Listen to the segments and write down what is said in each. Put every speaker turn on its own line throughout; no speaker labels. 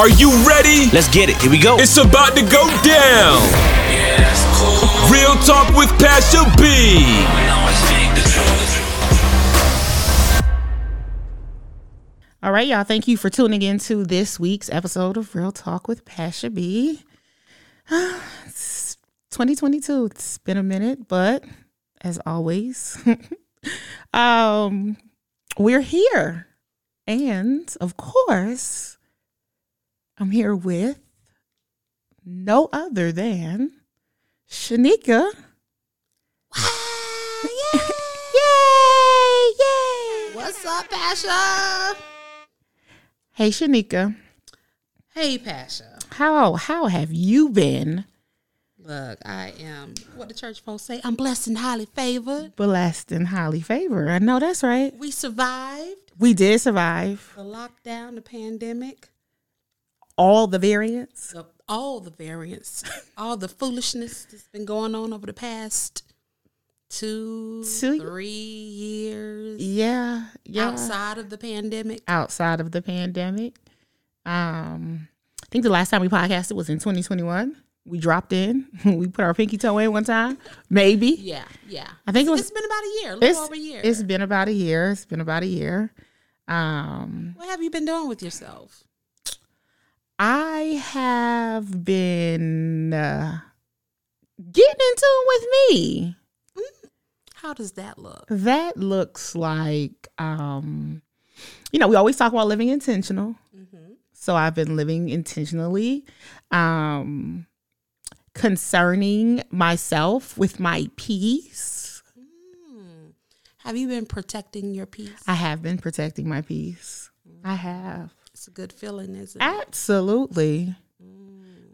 Are you ready?
Let's get it. Here we go.
It's about to go down. Real talk with Pasha B.
All right, y'all. Thank you for tuning in to this week's episode of Real Talk with Pasha B. It's 2022. It's been a minute, but as always, um, we're here. And of course, I'm here with no other than Shanika. Yay! Yay!
What's up, Pasha?
Hey, Shanika.
Hey, Pasha.
How how have you been?
Look, I am what the church folks say. I'm blessed and highly favored.
Blessed and highly favored. I know that's right.
We survived
We did survive
the lockdown, the pandemic,
all the variants.
the, all the variants, all the foolishness that's been going on over the past two,
Two-
three years
Yeah, yeah.
outside of the pandemic.
Outside of the pandemic. Um, I think the last time we podcasted was in 2021. We dropped in. we put our pinky toe in one time. Maybe.
Yeah, yeah.
I think it was
it's been about a year, a little
it's,
over a year.
it's been about a year. It's been about a year. Um,
what have you been doing with yourself?
I have been uh, getting into it with me.
How does that look?
That looks like, um, you know, we always talk about living intentional. So I've been living intentionally, um, concerning myself with my peace.
Have you been protecting your peace?
I have been protecting my peace. I have.
It's a good feeling, isn't it?
Absolutely.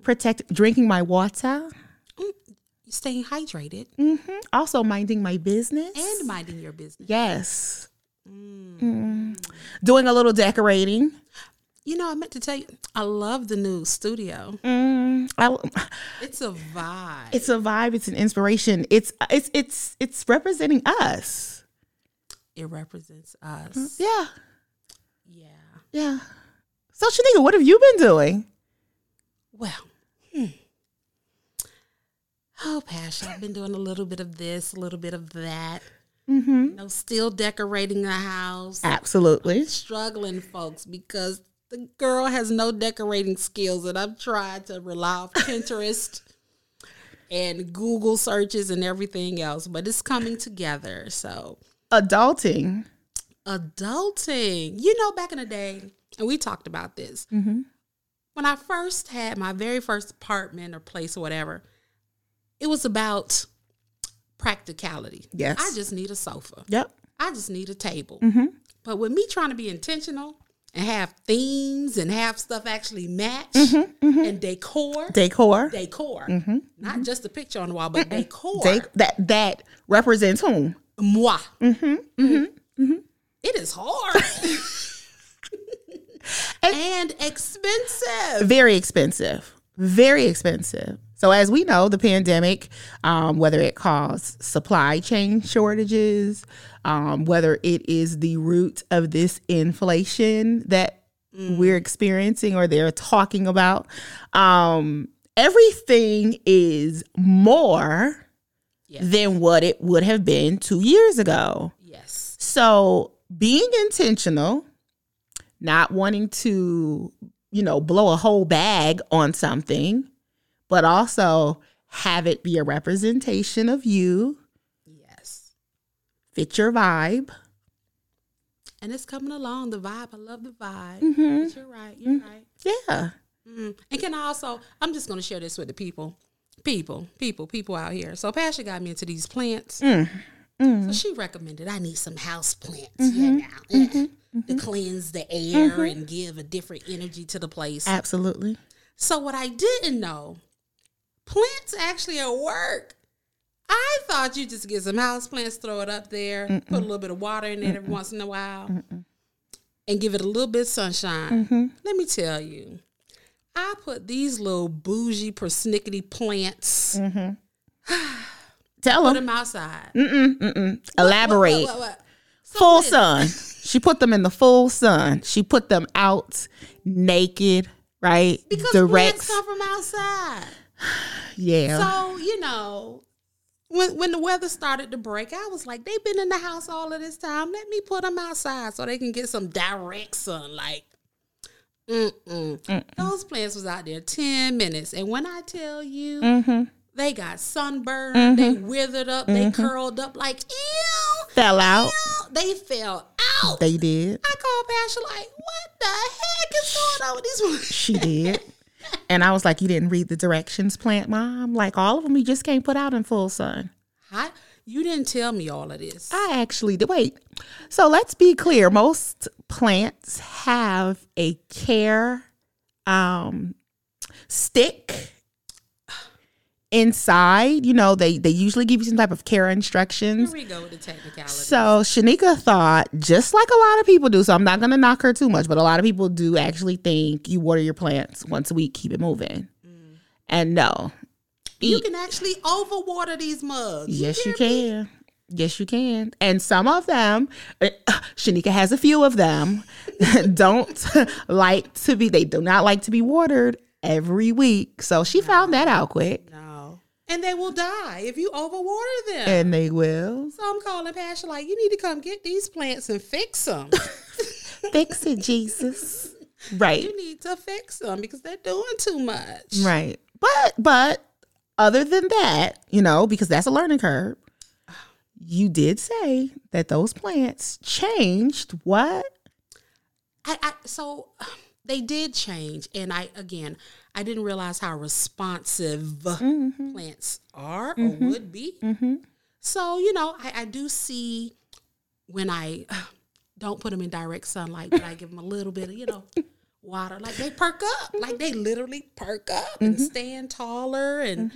Protect drinking my water.
Staying hydrated
hmm Also minding my business.
and minding your business.
yes. Mm. Doing a little decorating.
You know, I meant to tell you, I love the new studio.
Mm, I,
It's a vibe.
it's a vibe. It's an inspiration. It's it's it's it's representing us.
it represents us.
Yeah,
Yeah.
yeah. So Shanika, what have you been doing?
Well, hmm. oh, Pasha, I've been doing a little bit of this, a little bit of that.
Mm-hmm.
You know, still decorating the house.
Absolutely.
Struggling, folks, because the girl has no decorating skills, and I've tried to rely on Pinterest and Google searches and everything else, but it's coming together. So,
Adulting.
Adulting, you know, back in the day, and we talked about this.
Mm-hmm.
When I first had my very first apartment or place or whatever, it was about practicality.
Yes.
I just need a sofa.
Yep.
I just need a table.
Mm-hmm.
But with me trying to be intentional and have themes and have stuff actually match
Mm-hmm.
and decor,
Decor.
decor,
Mm-hmm.
not just a picture on the wall, but decor.
Dec- that that represents whom?
Moi. It is hard and expensive.
Very expensive. Very expensive. So as we know, the pandemic, um, whether it caused supply chain shortages, um, whether it is the root of this inflation that we're experiencing or they're talking about, um, everything is more
Yes.
than what it would have been two years ago.
Yes.
So being intentional, not wanting to, you know, blow a whole bag on something, but also have it be a representation of you,
Yes.
fit your vibe.
And it's coming along. The vibe. I love the vibe.
Mhm.
But You're right. You're right.
Yeah.
Mm. And can I also? I'm just going to share this with the people, people, people, people out here. So Pasha got me into these plants.
Mm.
So she recommended I need some house plants, you know, eh, to cleanse the air and give a different energy to the place.
Absolutely.
So what I didn't know, plants actually at work. I thought you just get some house plants, throw it up there, put a little bit of water in it every once in a while, and give it a little bit of sunshine. Let me tell you, I put these little bougie persnickety plants,
Tell
put
them.
them outside.
Mm-mm, mm-mm. Elaborate.
What, what, what, what? So
full sun. She put them in the full sun. She put them out naked, right?
Because
Directs.
plants come from outside.
yeah.
So, you know, when when the weather started to break, I was like, they've been in the house all of this time. Let me put them outside so they can get some direct sunlight. Mm-mm. Those plants was out there 10 minutes. And when I tell you,
Mm-hmm.
They got sunburned, they withered up, they curled up like, ew,
Fell out.
ew. They fell out.
They did.
I called Pasha like, what the heck is going on with these ones?
She did. And I was like, You didn't read the directions, plant mom? Like all of them, you just can't put out in full sun.
How, you didn't tell me all of this.
I actually did. Wait. So let's be clear. Most plants have a care um, stick inside. You know, they, they usually give you some type of care instructions.
Here we go with the technicality.
So Shanika thought, just like a lot of people do, so I'm not gonna knock her too much, but a lot of people do actually think you water your plants once a week, keep it moving. And no.
you
Eat-
can actually overwater these mugs.
yes, you
me?
can. Yes, you can. And some of them, uh, Shanika has a few of them, don't like to be, they do not like to be watered every week. So she found that out quick.
No. And they will die if you overwater them.
And they will
so I'm calling Pasha like, you need to come get these plants and fix them.
fix it, Jesus. Right.
you need to fix them because they're doing too much.
Right. But but other than that, you know, because that's a learning curve, you did say that those plants changed what?
I, I so um, they did change, and I again I didn't realize how responsive
Mm-hmm.
plants are or would be. So you know I, I do see when I don't put them in direct sunlight, but I give them a little bit of you know water, like they perk up, like they literally perk up
Mm-hmm.
and stand taller, and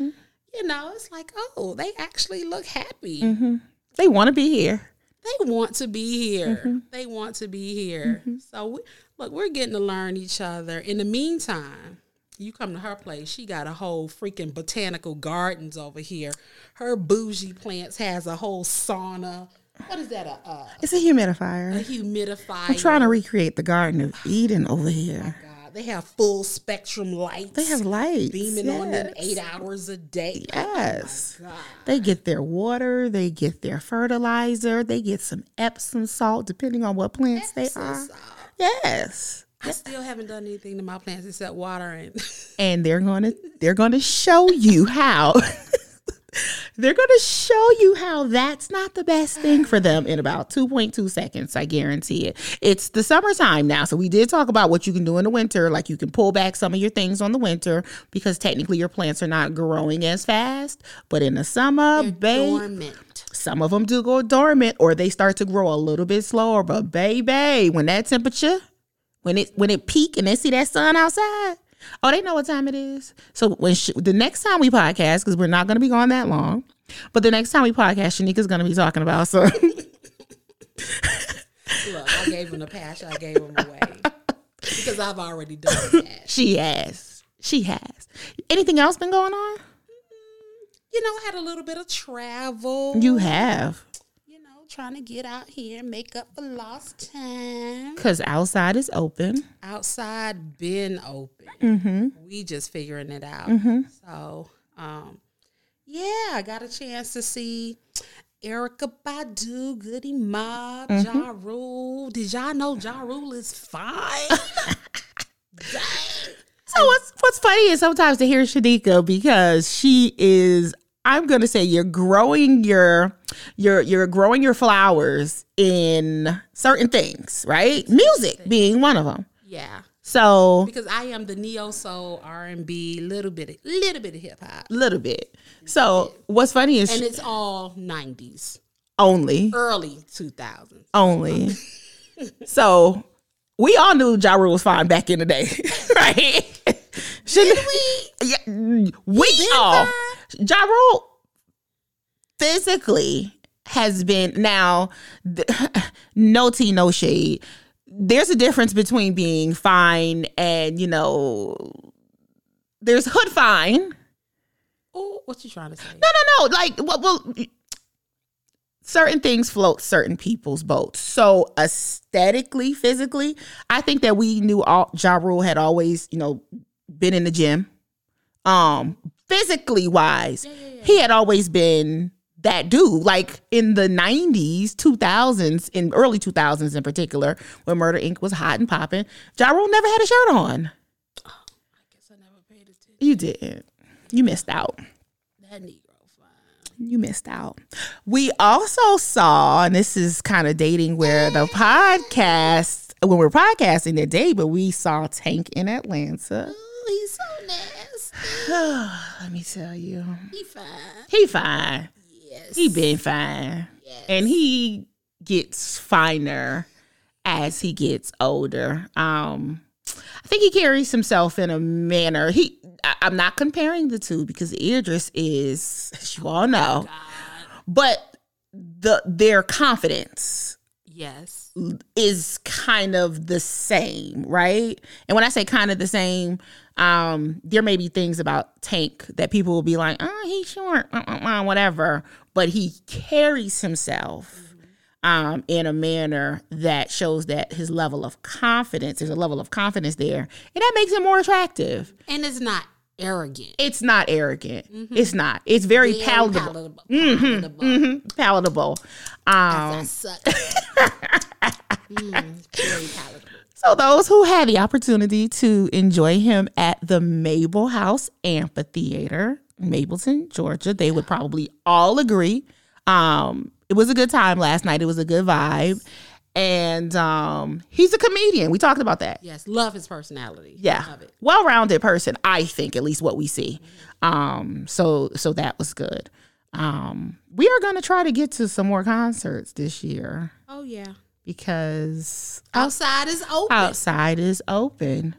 you know it's like oh they actually look happy.
Mm-hmm. They want to be here.
They want to be here.
Mm-hmm.
They want to be here. So we, look, we're getting to learn each other. In the meantime, you come to her place. She got a whole freaking botanical gardens over here. Her bougie plants has a whole sauna. What is that? A, a,
It's a humidifier.
a
humidifier. I'm trying to recreate the Garden of Eden over oh here.
God, they have full spectrum lights.
They have lights.
beaming on them eight hours a day.
Oh yes.
God.
They get their water, they get their fertilizer, they get some Epsom salt, depending on what plants they are.
so,
Yes.
I still haven't done anything to my plants except watering.
and they're gonna they're gonna show you how they're gonna show you how that's not the best thing for them in about 2.2 seconds i guarantee it it's the summertime now so we did talk about what you can do in the winter like you can pull back some of your things on the winter because technically your plants are not growing as fast but in the summer babe
Dormant.
some of them do go dormant or they start to grow a little bit slower but baby when that temperature when it when it peak and they see that sun outside oh they know what time it is so when sh- the next time we podcast because we're not going to be gone that long but the next time we podcast shanika's going to be talking about so
Look, I gave him the passion. I gave him away because I've already done that.
she has she has anything else been going on
You know, I had a little bit of travel.
you have
trying to get out here, and make up for lost time.
because outside is open
Outside been open.
mm-hmm.
We just figuring it out.
Mhm.
So, um, yeah, I got a chance to see Erykah Badu, Goodie Mob,
Mm-hmm.
Ja Rule. Did y'all know Ja Rule is fine?
So what's what's funny is sometimes to hear Shanika because she is I'm gonna say you're growing your you're you're growing your flowers in certain things, right? Music being one of them.
Yeah.
So
because I am the neo soul R and B, little bit, of, little bit of hip hop,
little bit. So what's funny is
and it's all nineties,
only
early two thousands.
only. so we all knew Ja Rule was fine back in the day, right? Did we? Yeah, we all. Ja Rule physically has been now. no tea, no shade. There's a difference between being fine and you know. There's hood fine.
Oh, what you trying to say?
No, no, no. Like, well, well certain things float certain people's boats. So aesthetically, physically, I think that we knew all Ja Rule had always, you know, been in the gym. Um, physically wise, he had always been that dude. Like in the 90s, 2000s, in early 2000s in particular, when Murder Inc. was hot and popping, Ja Rule never had a shirt on.
I guess I never paid attention.
You didn't. You missed out.
That Negro fine.
You missed out. We also saw, and this is kind of dating where the podcast, when we are podcasting today, but we saw Tank in Atlanta.
Ooh, he's so nasty.
Let me tell you,
He fine.
he fine.
Yes.
He been fine,
Yes.
and he gets finer as he gets older. Um, I think he carries himself in a manner. He, I, I'm not comparing the two because Idris is, as you all know, but the their confidence
Yes.
is kind of the same, right? And when I say kind of the same, um, there may be things about Tank that people will be like, "Oh, he's short, uh, uh, uh, whatever," but he carries himself um, in a manner that shows that his level of confidence, there's a level of confidence there, and that makes him more attractive.
And it's not arrogant.
It's not arrogant. It's not. It's very,
Very
palatable.
palatable.
Mm-hmm.
palatable.
Mhm, palatable. Um,
mm, very palatable.
So those who had the opportunity to enjoy him at the Mable House Amphitheater, Mableton, Georgia, they would probably all agree. Um, it was a good time last night. It was a good vibe. And um, he's a comedian. We talked about that.
Yes, love his personality.
Yeah.
Love it.
Well-rounded person, I think, at least what we see. Um, so so that was good. Um, we are gonna try to get to some more concerts this year
Oh yeah.
Because
Outside is open.
outside is open.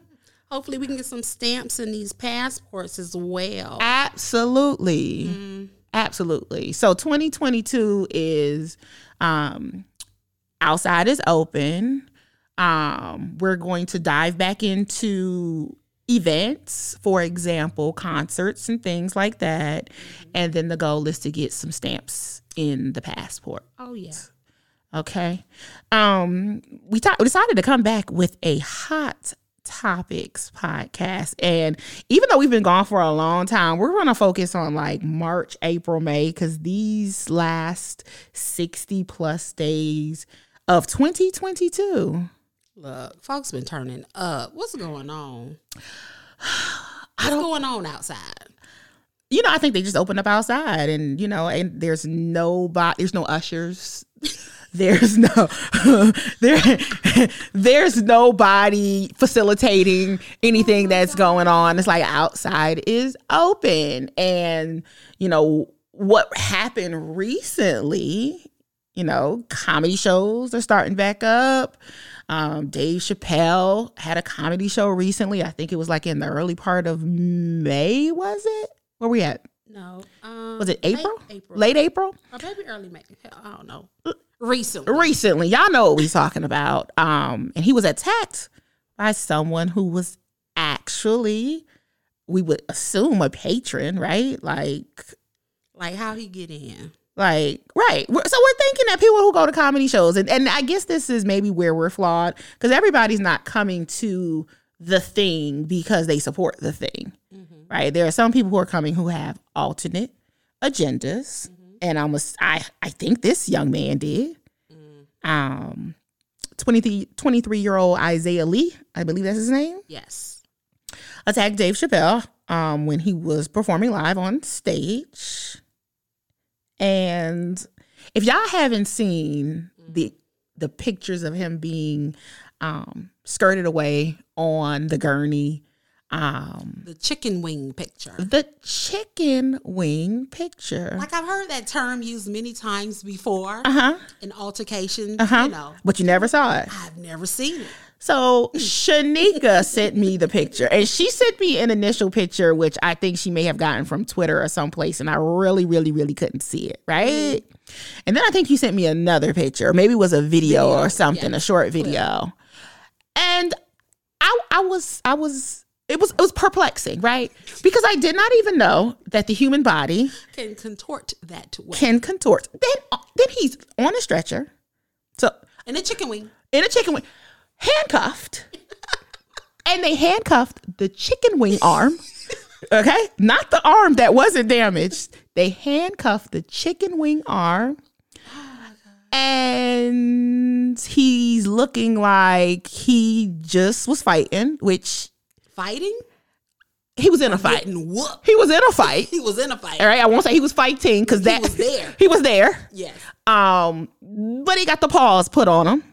Hopefully we can get some stamps in these passports as well.
Absolutely. Absolutely. So 2022 is um outside is open. Um we're going to dive back into events, for example, concerts and things like that. And then the goal is to get some stamps in the passport.
Oh yeah.
Okay. Um, we we decided to come back with a hot topics podcast. And even though we've been gone for a long time, we're gonna focus on like March, April, May, because these last 60 plus days of 2022.
Look, folks been turning up. What's going on? What's going on outside?
You know, I think they just opened up outside and you know, and there's nobody there's no ushers. There's no there there's nobody facilitating anything that's going on. It's like outside is open. And, you know, what happened recently, you know, comedy shows are starting back up. Um, Dave Chappelle had a comedy show recently. I think it was like in the early part of May, was it? Where we at?
No. Um,
Was it
late
April?
April.
Late April?
Or maybe early May. I don't know. Recently.
recently. Y'all know what we're talking about. Um, and he was attacked by someone who was actually, we would assume, a patron, right? Like,
Like how he get in.
like right. So we're thinking that people who go to comedy shows, and, and I guess this is maybe where we're flawed because everybody's not coming to the thing because they support the thing, right? There are some people who are coming who have alternate agendas, and I almost I I think this young man did. Um, 23 23 year old Isaiah Lee, I believe that's his name
Yes.
attacked Dave Chappelle um, when he was performing live on stage. And if y'all haven't seen the the pictures of him being um, skirted away on the gurney, um,
The chicken wing picture.
the chicken wing picture.
Like I've heard that term used many times before
Uh huh.
in altercations.
Uh huh.
You know,
But you never saw it.
I've never seen it.
So Shanika sent me the picture, and she sent me an initial picture, which I think she may have gotten from Twitter or someplace, and I really, really, really couldn't see it. Right, and then I think you sent me another picture, maybe it was a video,
Video,
or something,
yeah.
a short video, and I, I was, I was. It was it was perplexing, right? Because I did not even know that the human body
Can contort that way.
can contort. Then then he's on a stretcher, so
in a chicken wing.
in a chicken wing, handcuffed, and they handcuffed the chicken wing arm. Okay, not the arm that wasn't damaged. They handcuffed the chicken wing arm, and he's looking like he just was fighting, which
Fighting?
he was in a fight.
Whooped.
He was in a fight.
He was in a fight.
All right, I won't say he was fighting because that
was there.
He was there.
Yes.
Um, but he got the paws put on him,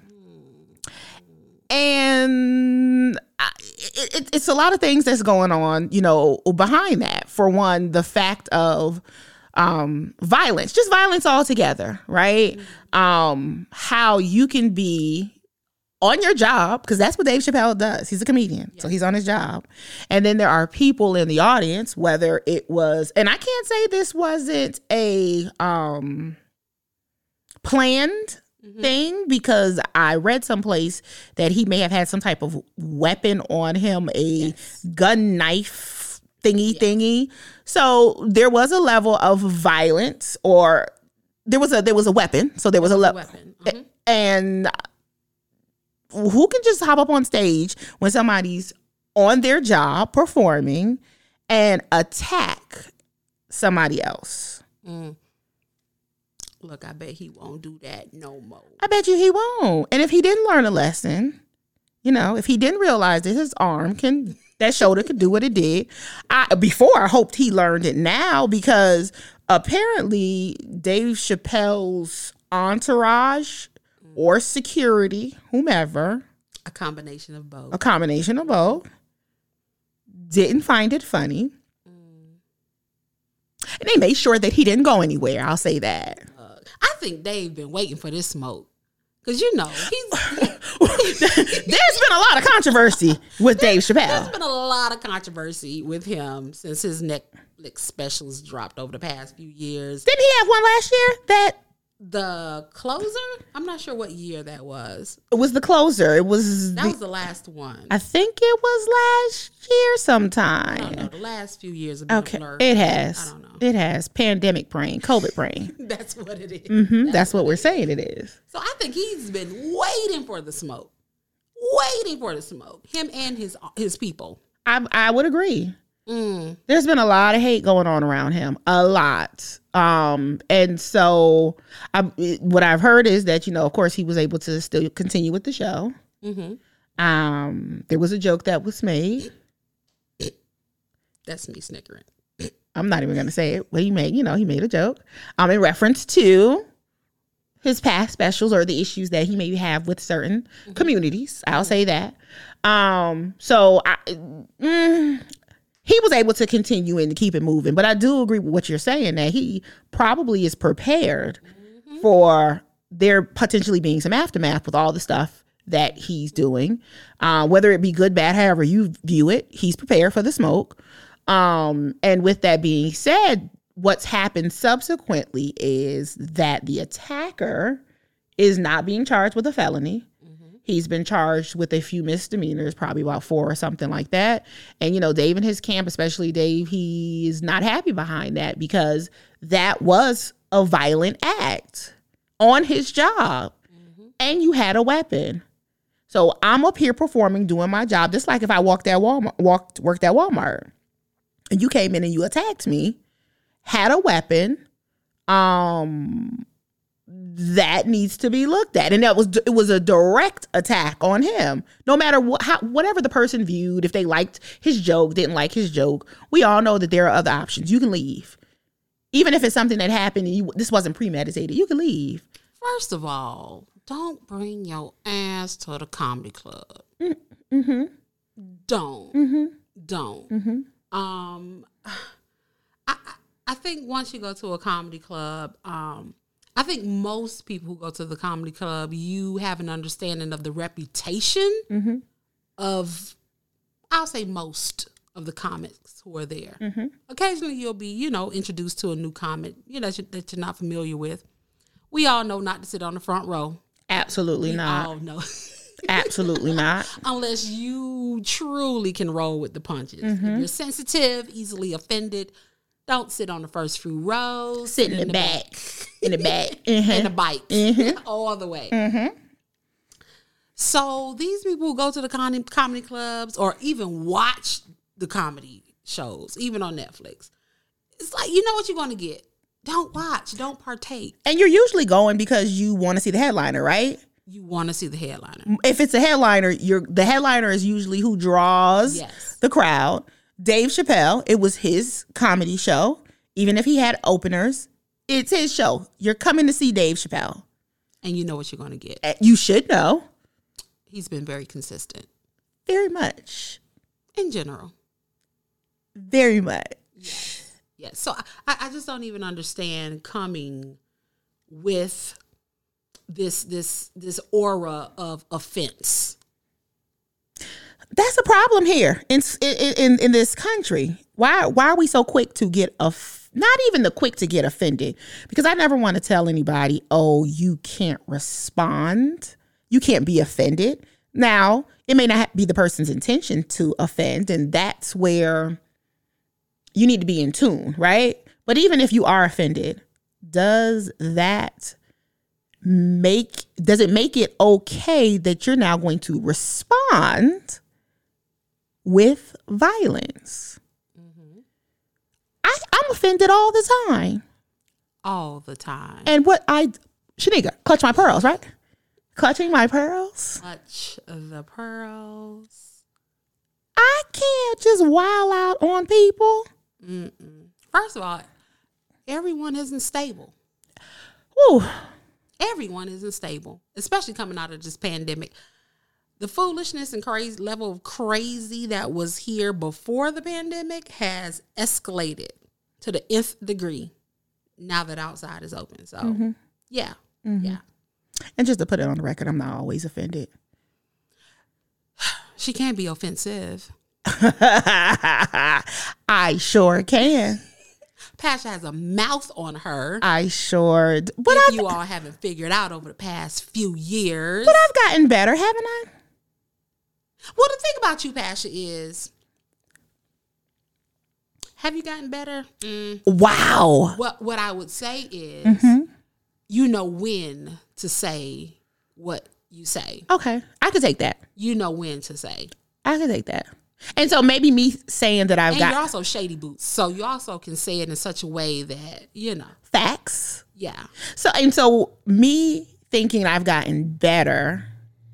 and I, it, it, it's a lot of things that's going on, you know, behind that. For one, the fact of um violence, just violence altogether, right? Um, how you can be on your job because that's what Dave Chappelle does. He's a comedian, so he's on his job. And then there are people in the audience, whether it was, and I can't say this wasn't a um planned thing because I read someplace that he may have had some type of weapon on him, a gun knife thingy thingy. So there was a level of violence or there was a there was a weapon. So there was a level
Weapon. Mhm.
and who can just hop up on stage when somebody's on their job performing and attack somebody else? Mm.
Look, I bet he won't do that no more.
I bet you he won't. And if he didn't learn a lesson, you know, if he didn't realize that his arm can, that shoulder could do what it did, I before I hoped he learned it now because apparently Dave Chappelle's entourage or security, whomever,
A combination of both.
a combination of both, didn't find it funny. Mm. And they made sure that he didn't go anywhere. I'll say that.
I think Dave been waiting for this smoke. Cause you know, he's
There's been a lot of controversy with Dave Chappelle.
There's been a lot of controversy with him since his Netflix specials dropped over the past few years.
Didn't he have one last year that
The closer, I'm not sure what year that was.
It was the closer? It was,
That
the-
was the last one.
I think it was last year
I don't know.
sometime.
The last few years have been
Okay, it has.
I don't know.
It has pandemic brain, COVID brain.
That's what it is.
hmm That's what we're saying. It is.
So I think he's been waiting for the smoke, waiting for the smoke. Him and his his people.
I I would agree.
Mm.
there's been a lot of hate going on around him a lot. Um and so I, what i've heard is that you know of course he was able to still continue with the show.
Hmm
um there was a joke that was made.
That's me snickering.
i'm not even gonna say it. But he made you know he made a joke. Um in reference to his past specials or the issues that he may have with certain communities i'll say that. Um so i mm, he was able to continue and keep it moving. But I do agree with what you're saying that he probably is prepared for there potentially being some aftermath with all the stuff that he's doing, uh, whether it be good, bad, however you view it. He's prepared for the smoke. Um, and with that being said, what's happened subsequently is that the attacker is not being charged with a felony. He's been charged with a few misdemeanors, probably about four or something like that. And, you know, Dave and his camp, especially Dave, he is not happy behind that because that was a violent act on his job. And you had a weapon. So I'm up here performing, doing my job, just like if I walked at Walmart, walked, worked at Walmart, and you came in and you attacked me, had a weapon, um, that needs to be looked at. And that was it was a direct attack on him. No matter what how, whatever the person viewed if they liked his joke didn't like his joke we all know that there are other options. You can leave. Even if it's something that happened and you this wasn't premeditated you can leave.
First of all, don't bring your ass to the comedy club.
mm-hmm.
Don't.
mm-hmm.
Don't.
mm-hmm.
Um, I I- I think once you go to a comedy club, um, I think most people who go to the comedy club, you have an understanding of the reputation
mm-hmm
of, I'll say most of the comics who are there.
mm-hmm
Occasionally, you'll be, you know, introduced to a new comic, you know, that you- that you're not familiar with. We all know not to sit on the front row.
absolutely
We
not
all know.
Absolutely not.
unless you truly can roll with the punches.
Mm-hmm.
If you're sensitive, easily offended, don't sit on the first few rows.
Sit in the back. In the back. Mhm.
and a bike
Mm-hmm.
all the way. So these people go to the comedy, comedy clubs or even watch the comedy shows, even on Netflix, it's like you know what you're going to get. Don't watch. Don't partake.
And you're usually going because you want to see the headliner, right?
You want to see the headliner.
If it's a headliner, you're the headliner is usually who draws
Yes.
the crowd. Dave Chappelle, it was his comedy show. Even if he had openers, it's his show. You're coming to see Dave Chappelle.
And you know what you're going to get.
You should know
He's been very consistent
very much.
in general.
Very much.
Yes. So I, I just don't even understand coming with this this this aura of offense.
That's a problem here in in in, this country. Why why are we so quick to get off? Not even the quick to get offended, because I never want to tell anybody, "Oh, you can't respond, you can't be offended." Now, it may not be the person's intention to offend, and that's where you need to be in tune, right? But even if you are offended, does that make does it make it okay that you're now going to respond with violence? I, I'm offended all the time.
all the time.
And what I Shanika, clutch my pearls, right? Clutching my pearls.
Clutch the pearls.
I can't just wild out on people.
First of all, everyone isn't stable.
Whew.
Everyone isn't stable, especially coming out of this pandemic. The foolishness and crazy level of crazy that was here before the pandemic has escalated to the nth degree now that outside is open. So, mm-hmm. yeah, mm-hmm. yeah.
And just to put it on the record, I'm not always offended.
She can be offensive.
I sure can.
Pasha has a mouth on her.
I sure. But
you all haven't figured out over the past few years.
but I've gotten better, haven't I?
Well, the thing about you, Pasha, is have you gotten better? Mm.
Wow.
What What I would say is,
Mm-hmm.
you know when to say what you say.
Okay, I could take that.
You know when to say,
I could take that. And so maybe me saying that I've
and
got
you're also shady boots, so you also can say it in such a way that you know,
facts.
yeah.
So and so me thinking I've gotten better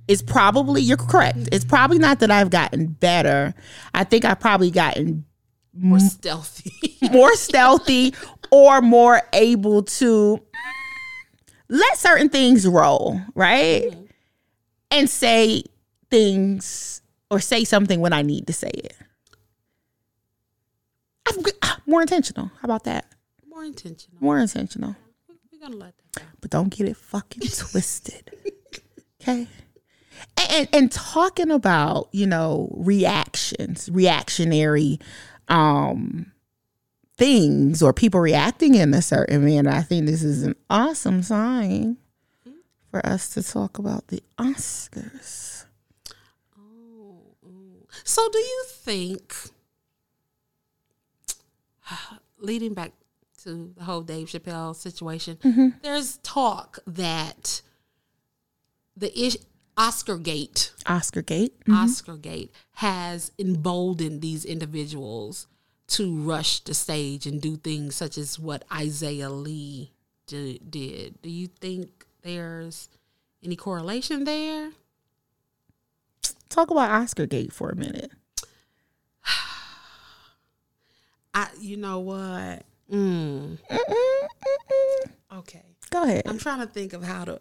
is probably you're correct. It's probably not that I've gotten better. I think I've probably gotten
More stealthy.
more stealthy or more able to let certain things roll, right? And say things or say something when I need to say it. I'm ah, more intentional. How about that?
More intentional.
More intentional.
We're gonna let that go.
But don't get it fucking twisted. Okay? And, and talking about, you know, reactions, reactionary um things or people reacting in a certain manner, I think this is an awesome sign for us to talk about the Oscars.
So, do you think, leading back to the whole Dave Chappelle situation,
Mm-hmm.
there's talk that the ish, Oscar Gate,
Oscar Gate.
Oscar Gate has emboldened these individuals to rush the stage and do things such as what Isaiah Lee did. Do you think there's any correlation there?
Talk about Oscar Gate for a minute.
I, you know what? Mm. Okay.
Go ahead.
I'm trying to think of how to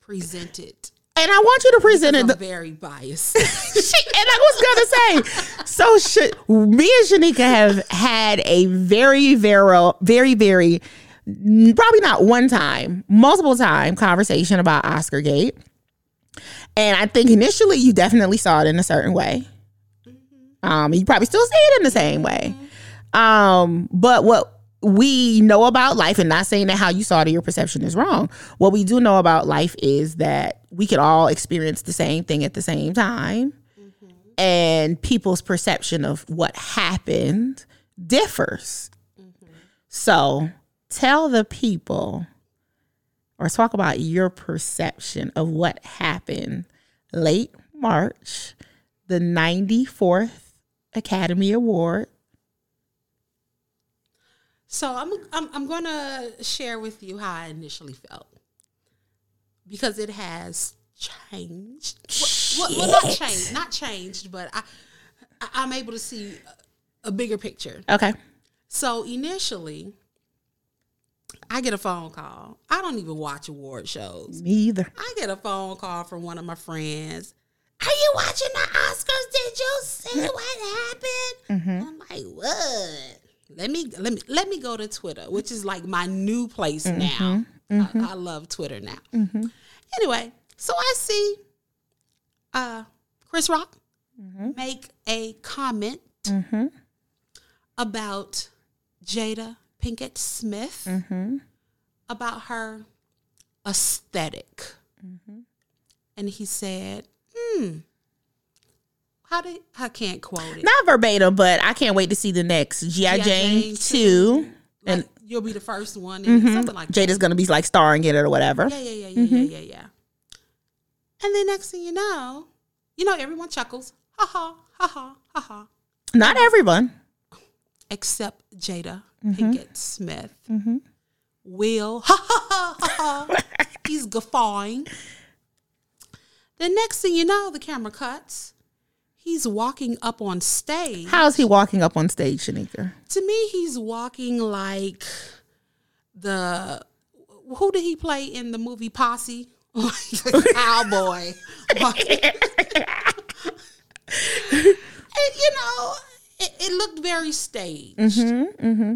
present it.
And I want you to present it
very biased.
she, and I was gonna say, so should me and Shanika have had a very, very, very, very, probably not one time, multiple time conversation about Oscar Gate. And I think initially you definitely saw it in a certain way. Um, you probably still see it in the same way. Um, but what we know about life, and not saying that how you saw it or your perception is wrong. What we do know about life is that we could all experience the same thing at the same time. Mm-hmm. And people's perception of what happened differs. Mm-hmm. So tell the people or talk about your perception of what happened late March, the 94th Academy Award.
So I'm I'm I'm gonna share with you how I initially felt because it has changed. Well, well, well not changed, not changed, but I, I'm able to see a, bigger picture.
Okay.
So initially, I get a phone call. I don't even watch award shows.
Me either.
I get a phone call from one of my friends. Are you watching the Oscars? Did you see mm-hmm. what happened? Mm-hmm. I'm like, what? Let me let me let me go to Twitter, which is like my new place mm-hmm. now. I, I love Twitter now. Anyway, so I see uh Chris Rock make a comment about Jada Pinkett Smith about her aesthetic. And he said, hmm, how did, I can't quote it.
Not verbatim, but I can't wait to see the next G.I. Jane,
Jane
2.
Like, you'll be the first one, and mm-hmm. something like that.
Jada's to be like starring in it or whatever.
Yeah, yeah, yeah, yeah, yeah, mm-hmm. yeah, yeah. And then next thing you know, you know, everyone chuckles. Ha ha, ha ha, ha ha.
Not everyone.
Except Jada mm-hmm. Pinkett Smith. Will, ha ha ha ha ha. He's guffawing. The next thing you know, the camera cuts. He's walking up on stage.
How's he walking up on stage, Shanika?
to me, he's walking like the who did he play in the movie Posse? Cowboy. and, you know, it, it looked very staged. Mm-hmm, mm-hmm.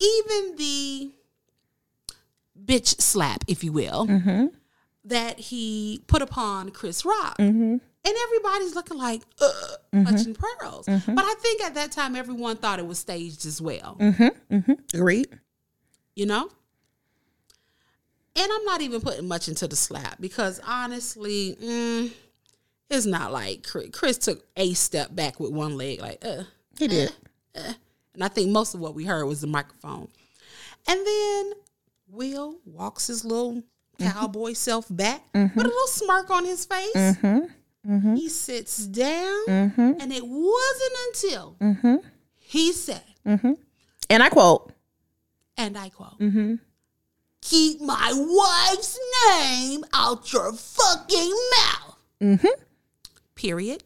Even the bitch slap, if you will, mm-hmm. that he put upon Chris Rock. And everybody's looking like, uh, clutching pearls. But I think at that time, everyone thought it was staged as well. Mm-hmm.
Agreed.
You know? And I'm not even putting much into the slap because honestly, mm, it's not like Chris, Chris took a step back with one leg, like, uh.
He did.
And I think most of what we heard was the microphone. And then Will walks his little cowboy self back with a little smirk on his face. Mm-hmm. He sits down, mm-hmm. and it wasn't until mm-hmm. he said,
And I quote,
and I quote, Keep my wife's name out your fucking mouth. Period.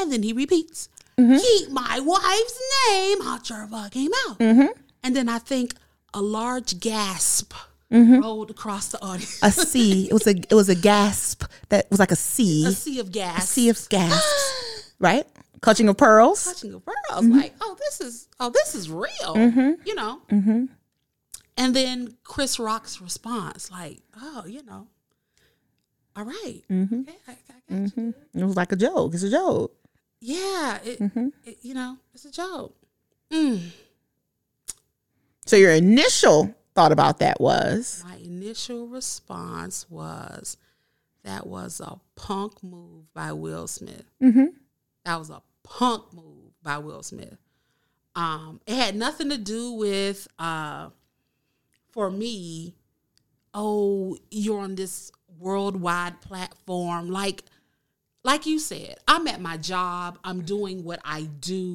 And then he repeats, Keep my wife's name out your fucking mouth. And then I think a large gasp Mm-hmm. rolled across the audience.
a C. It was a it was a gasp that was like a C.
A sea A sea of gas.
sea of gasps. right? Clutching of pearls.
touching of pearls. Mm-hmm. Like, oh, this is oh, this is real. Mm-hmm. You know. And then Chris Rock's response, like, oh, you know, all right. Okay, I, I you.
It was like a joke. It's a joke.
Yeah, it, it, you know, it's a joke. Mm.
So your initial thought about that was
My initial response was that was a punk move by Will Smith. That was a punk move by Will Smith. Um, it had nothing to do with, uh, for me, oh, you're on this worldwide platform. Like, like you said, I'm at my job. I'm doing what I do.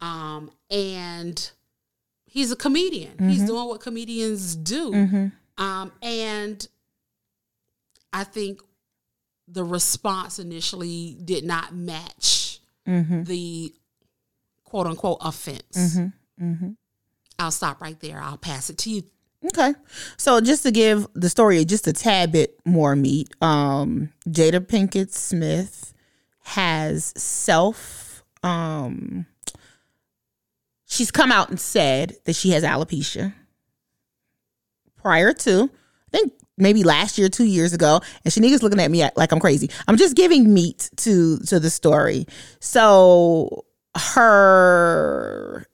Um, and he's a comedian. He's doing what comedians do. Um, and I think the response initially did not match the quote unquote offense. I'll stop right there. I'll pass it to you.
Okay. So just to give the story just a tad bit more meat, um, Jada Pinkett Smith has self um she's come out and said that she has alopecia prior to I think maybe last year, two years ago, and Shanika's looking at me like I'm crazy. I'm just giving meat to to the story. So her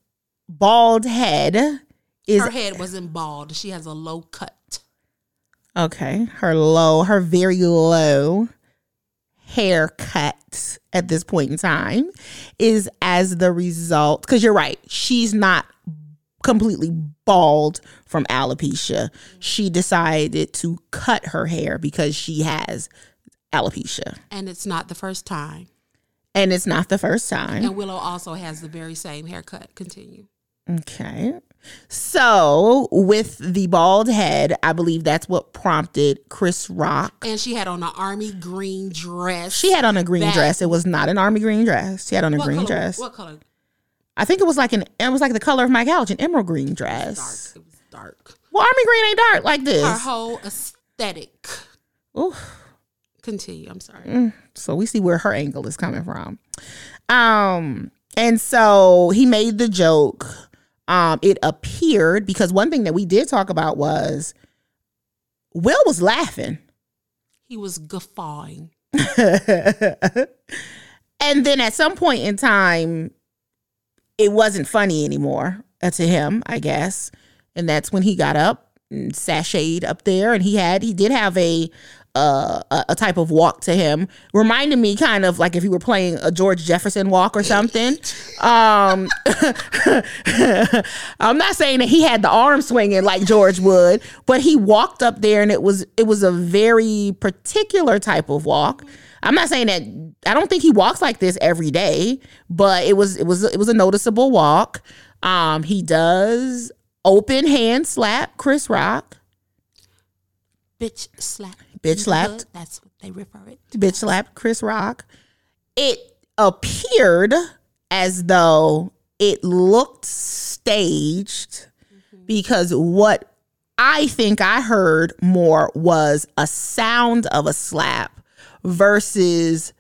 bald head is
Her head wasn't bald. She has a low cut.
Okay. Her low, her very low haircut at this point in time is as the result, because you're right, she's not completely bald from alopecia. She decided to cut her hair because she has alopecia.
And it's not the first time.
And it's not the first time.
And Willow also has the very same haircut. Continue.
Okay. So, with the bald head, I believe that's what prompted Chris Rock.
And she had on an army green dress.
She had on a green
That-
dress. It was not an army green dress. She had on a green
color,
dress.
What color?
I think it was like an it was like the color of my couch, an emerald green
Dark.
dress.
It was dark.
Well, army green ain't dark like this.
Her whole aesthetic.
Ooh.
Continue. I'm sorry.
Mm. So we see where her angle is coming from. Um, and so he made the joke. Um, it appeared because one thing that we did talk about was Will was laughing.
He was guffawing.
and then at some point in time, it wasn't funny anymore uh, to him, I guess. And that's when he got up and sashayed up there, and he had he did have a uh, a, type of walk to him, reminded me kind of like if he were playing a George Jefferson walk or something. Um, I'm not saying that he had the arm swinging like George would, but he walked up there, and it was it was a very particular type of walk. I'm not saying that I don't think he walks like this every day, but it was it was it was a noticeable walk. Um, he does open hand slap Chris Rock.
Bitch slap.
Bitch slapped.
That's what they refer it.
bitch slapped Chris Rock. It appeared as though it looked staged mm-hmm. because what I think I heard more was a sound of a slap versus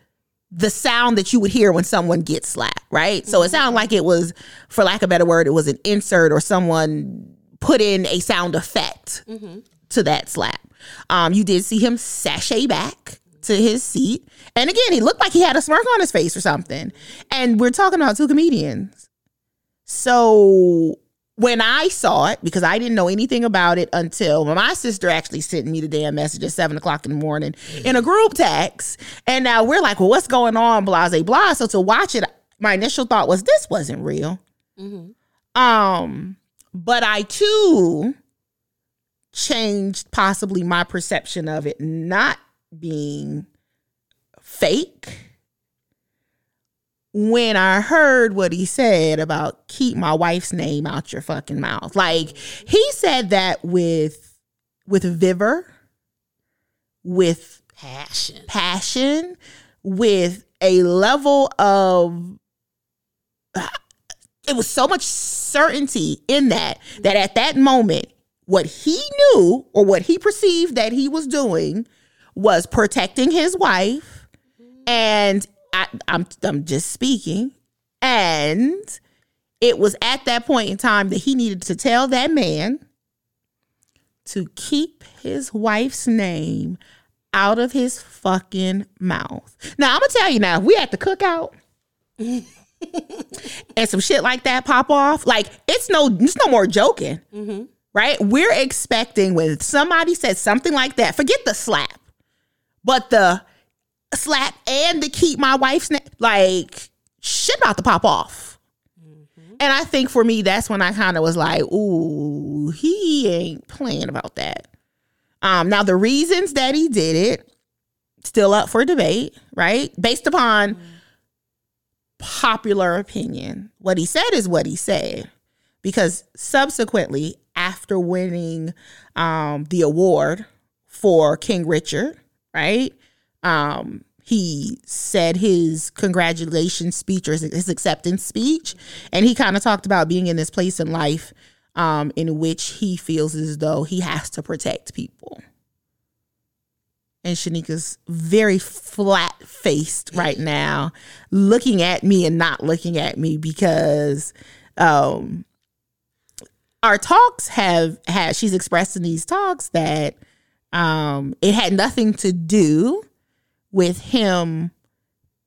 the sound that you would hear when someone gets slapped, right? So it mm-hmm. sounded like it was, for lack of a better word, it was an insert or someone put in a sound effect mm-hmm. To that slap. Um, you did see him sashay back to his seat. And again, he looked like he had a smirk on his face or something. And we're talking about two comedians. So when I saw it, because I didn't know anything about it until my sister actually sent me the damn message at seven o'clock in the morning in a group text. And now we're like, well, what's going on? Blase blah. So to watch it, my initial thought was this wasn't real. Um, but I too changed possibly my perception of it not being fake when I heard what he said about keep my wife's name out your fucking mouth. Like he said that with with vigor, with
Passion.
passion, with a level of uh, it was so much certainty in that that at that moment what he knew or what he perceived that he was doing was protecting his wife and I, I'm I'm just speaking and it was at that point in time that he needed to tell that man to keep his wife's name out of his fucking mouth. Now I'm gonna tell you now, if we at the cookout and some shit like that pop off, like it's no it's no more joking. Mm-hmm. Right? We're expecting when somebody says something like that, forget the slap, but the slap and the keep my wife's name, like shit about to pop off. And I think for me, that's when I kind of was like, ooh, he ain't playing about that. Um, now the reasons that he did it, still up for debate, right? Based upon popular opinion. What he said is what he said. Because subsequently, after winning um, the award for King Richard, right? Um, he said his congratulations speech or his, his acceptance speech, and he kind of talked about being in this place in life um, in which he feels as though he has to protect people. And Shanika's very flat faced right now, looking at me and not looking at me because um, our talks have had, she's expressed in these talks that um, it had nothing to do with him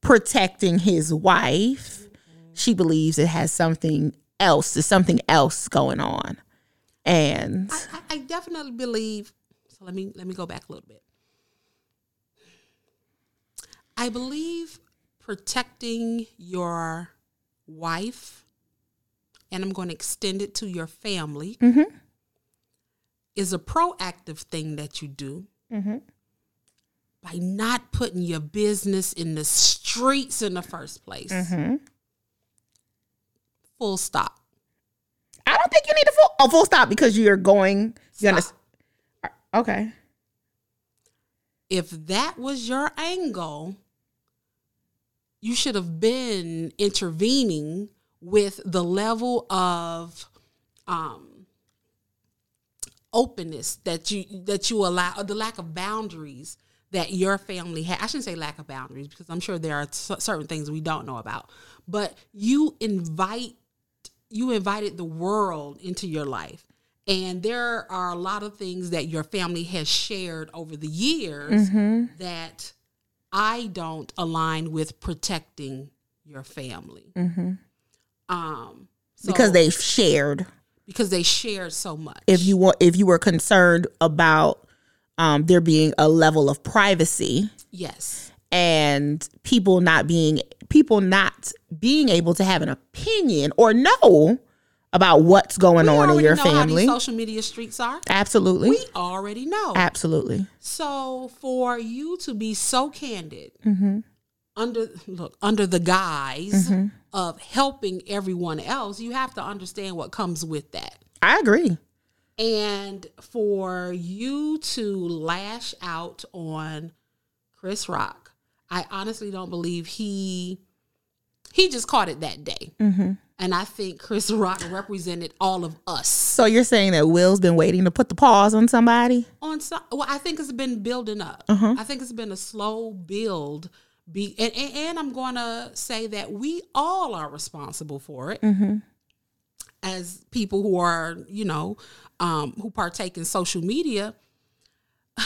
protecting his wife. She believes it has something else, there's something else going on. And
I, I definitely believe. So let me let me go back a little bit. I believe protecting your wife, and I'm going to extend it to your family, mm-hmm. is a proactive thing that you do mm-hmm. by not putting your business in the streets in the first place. Mm-hmm. Full stop.
I don't think you need a full a full stop because you're going. You understand? Uh, okay.
if that was your angle, you should have been intervening with the level of um, openness that you that you allow, or the lack of boundaries that your family had. I shouldn't say lack of boundaries because I'm sure there are c- certain things we don't know about, but you invite you invited the world into your life. And there are a lot of things that your family has shared over the years that I don't align with protecting your family. Um, so-
because they shared.
because they shared so much.
If you want, if you were concerned about um, there being a level of privacy
yes,
and people not being people not being able to have an opinion or know about what's going
we
on in your family.
social media streets are.
Absolutely.
We already know.
Absolutely.
So for you to be so candid
Mm-hmm.
under look under the guise
Mm-hmm.
Of helping everyone else, you have to understand what comes with that.
I agree.
And for you to lash out on Chris Rock, I honestly don't believe he he just caught it that day.
Mm-hmm.
And I think Chris Rock represented all of us
So you're saying that Will's been waiting to put the pause on somebody?
on some. Well, I think it's been building up.
Uh-huh.
I think it's been a slow build. Be and, and, I'm going to say that we all are responsible for it
Mm-hmm.
as people who are, you know, um, who partake in social media.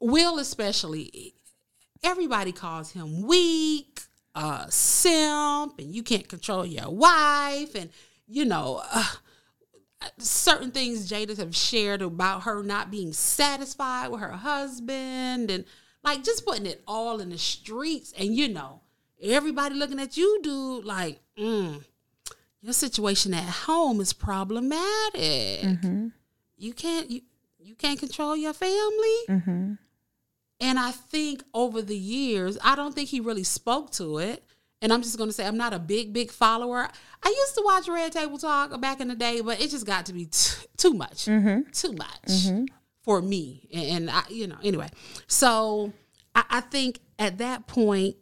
Will especially, everybody calls him weak, uh, simp, and you can't control your wife, and you know. Uh, certain things Jada have shared about her not being satisfied with her husband and like just putting it all in the streets and you know everybody looking at you dude like mm, your situation at home is problematic. You can't you, you can't control your family.
Mm-hmm.
and I think over the years, I don't think he really spoke to it. And I'm just going to say, I'm not a big, big follower. I used to watch Red Table Talk back in the day, but it just got to be t- too much, too much for me. And, and I, you know, anyway. So I, I think at that point,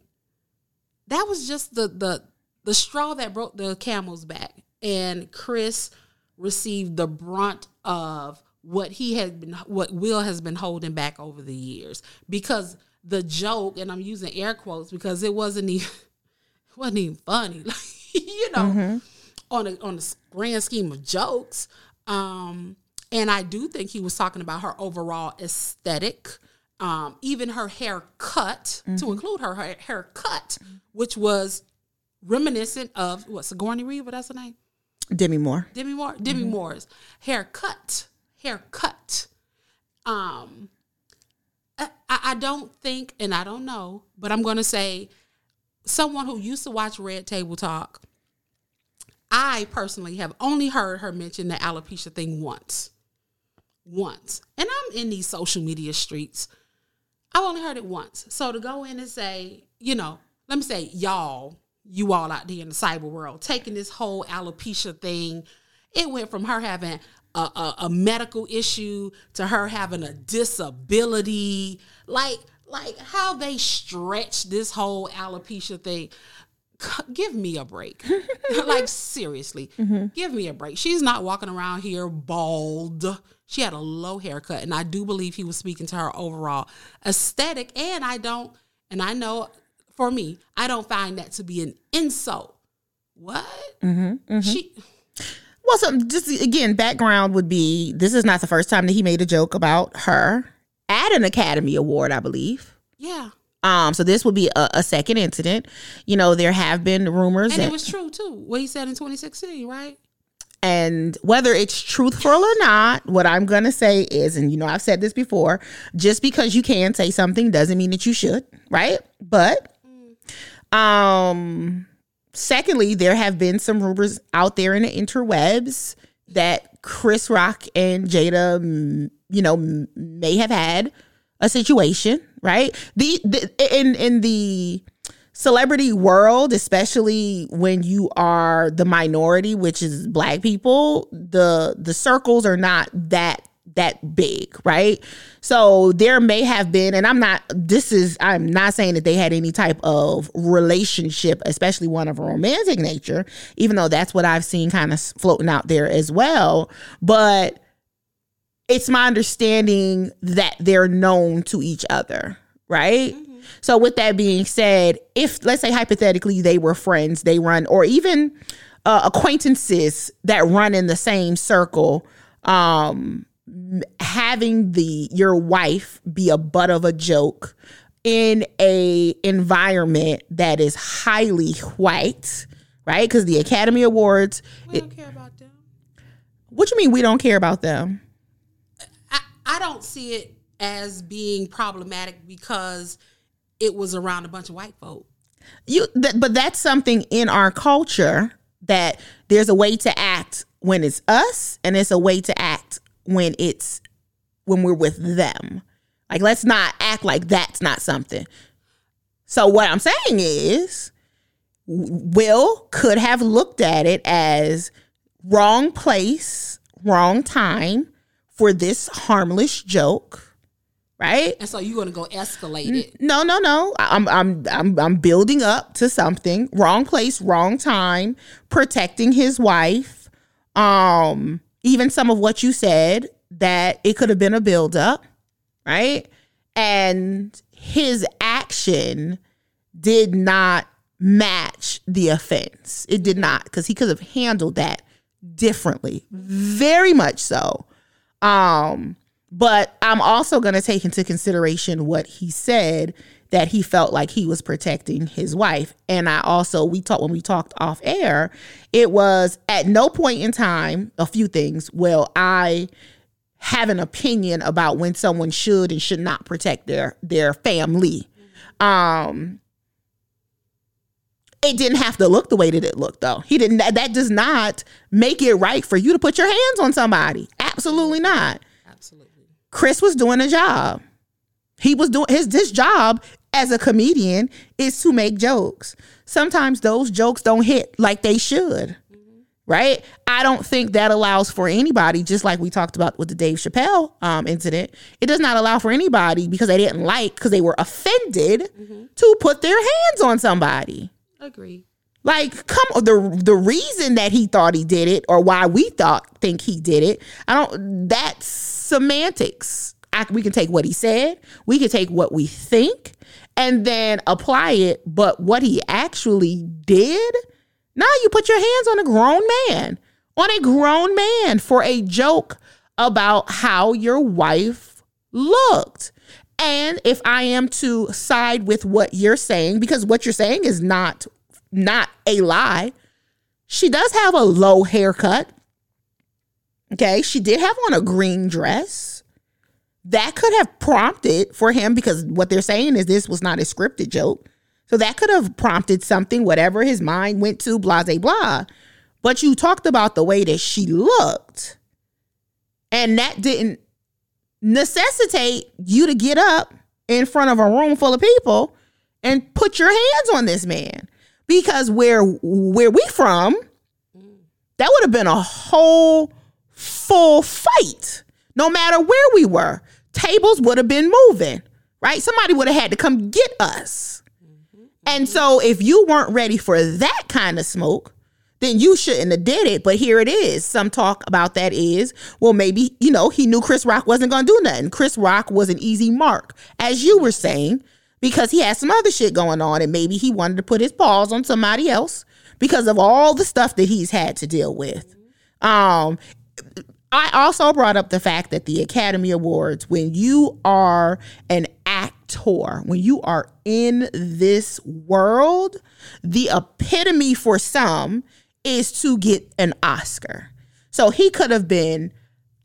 that was just the the the straw that broke the camel's back. And Chris received the brunt of what he had been what Will has been holding back over the years. Because the joke, and I'm using air quotes because it wasn't even it wasn't even funny. Like, you know, on a on a grand scheme of jokes. Um, and I do think he was talking about her overall aesthetic, um, even her haircut, to include her, her haircut, which was reminiscent of what Sigourney Weaver. That's her name.
Demi Moore.
Demi Moore. Demi Moore's haircut. Haircut. Um, I, I I don't think, and I don't know, but I'm going to say, someone who used to watch Red Table Talk. I personally have only heard her mention the alopecia thing once. Once. And I'm in these social media streets. I've only heard it once. So to go in and say, you know, let me say, y'all, you all out there in the cyber world, taking this whole alopecia thing, it went from her having a, a, a medical issue to her having a disability. Like, like how they stretch this whole alopecia thing. Give me a break. like, seriously, mm-hmm. give me a break. She's not walking around here bald. She had a low haircut, and I do believe he was speaking to her overall aesthetic. And I don't, and I know for me, I don't find that to be an insult. What? Mm-hmm. She,
Well, so just again, background would be this is not the first time that he made a joke about her at an Academy Award, I believe.
yeah.
Um, so this would be a, a second incident. You know, there have been rumors
And
that
it was true too. What he said in 2016, right?
And whether it's truthful or not, what I'm going to say is, and you know, I've said this before, just because you can say something doesn't mean that you should, right? But, um, secondly, there have been some rumors out there in the interwebs that Chris Rock and Jada, mm, you know, may have had a situation, right? The, the in in the celebrity world, especially when you are the minority, which is black people, the the circles are not that that big, right? So there may have been, and I'm not, this is, I'm not saying that they had any type of relationship, especially one of a romantic nature, even though that's what I've seen kind of floating out there as well. But it's my understanding that they're known to each other, right? Mm-hmm. So, with that being said, if let's say hypothetically they were friends, they run, or even uh, acquaintances that run in the same circle, um, having the your wife be a butt of a joke in a environment that is highly white, right? Because the Academy Awards,
we don't it, care about them.
What you mean we don't care about them?
I, I don't see it as being problematic because it was around a bunch of white folk.
You, th- but that's something in our culture that there's a way to act when it's us, and it's a way to act when it's when we're with them. Like let's not act like that's not something. So what I'm saying is Will could have looked at it as wrong place, wrong time for this harmless joke right?
And so you're going to go escalate it.
No, no, no. I'm I'm I'm I'm building up to something. Wrong place, wrong time, protecting his wife. Um even some of what you said that it could have been a build up, right? And his action did not match the offense. It did not because he could have handled that differently, very much so. Um but I'm also going to take into consideration what he said that he felt like he was protecting his wife. And I also, we talked when we talked off air, it was at no point in time, a few things. Well, I have an opinion about when someone should and should not protect their their family. Um it didn't have to look the way that it looked though. He didn't that does not make it right for you to put your hands on somebody. Absolutely not. Chris was doing a job. He was doing his this job as a comedian is to make jokes. Sometimes those jokes don't hit like they should. Right? I don't think that allows for anybody, just like we talked about with the Dave Chappelle um, incident. It does not allow for anybody because they didn't like, because they were offended, mm-hmm. to put their hands on somebody.
Agree.
Like, come the the reason that he thought he did it, or why we thought think he did it, I don't. That's semantics. I, we can take what he said, we can take what we think, and then apply it. But what he actually did, now you put your hands on a grown man, on a grown man for a joke about how your wife looked. And if I am to side with what you're saying, because what you're saying is not not a lie, she does have a low haircut. Okay, she did have on a green dress. That could have prompted for him because what they're saying is this was not a scripted joke. So that could have prompted something, whatever his mind went to, blah, blah, blah. But you talked about the way that she looked, and that didn't necessitate you to get up in front of a room full of people and put your hands on this man. Because where where we from, that would have been a whole full fight, no matter where we were. Tables would have been moving, right? Somebody would have had to come get us. And so if you weren't ready for that kind of smoke, then you shouldn't have did it. But here it is. Some talk about that is, well, maybe, you know, he knew Chris Rock wasn't going to do nothing. Chris Rock was an easy mark, as you were saying, because he had some other shit going on. And maybe he wanted to put his paws on somebody else because of all the stuff that he's had to deal with. Um, I also brought up the fact that the Academy Awards, when you are an actor, when you are in this world, the epitome for some is to get an Oscar. So he could have been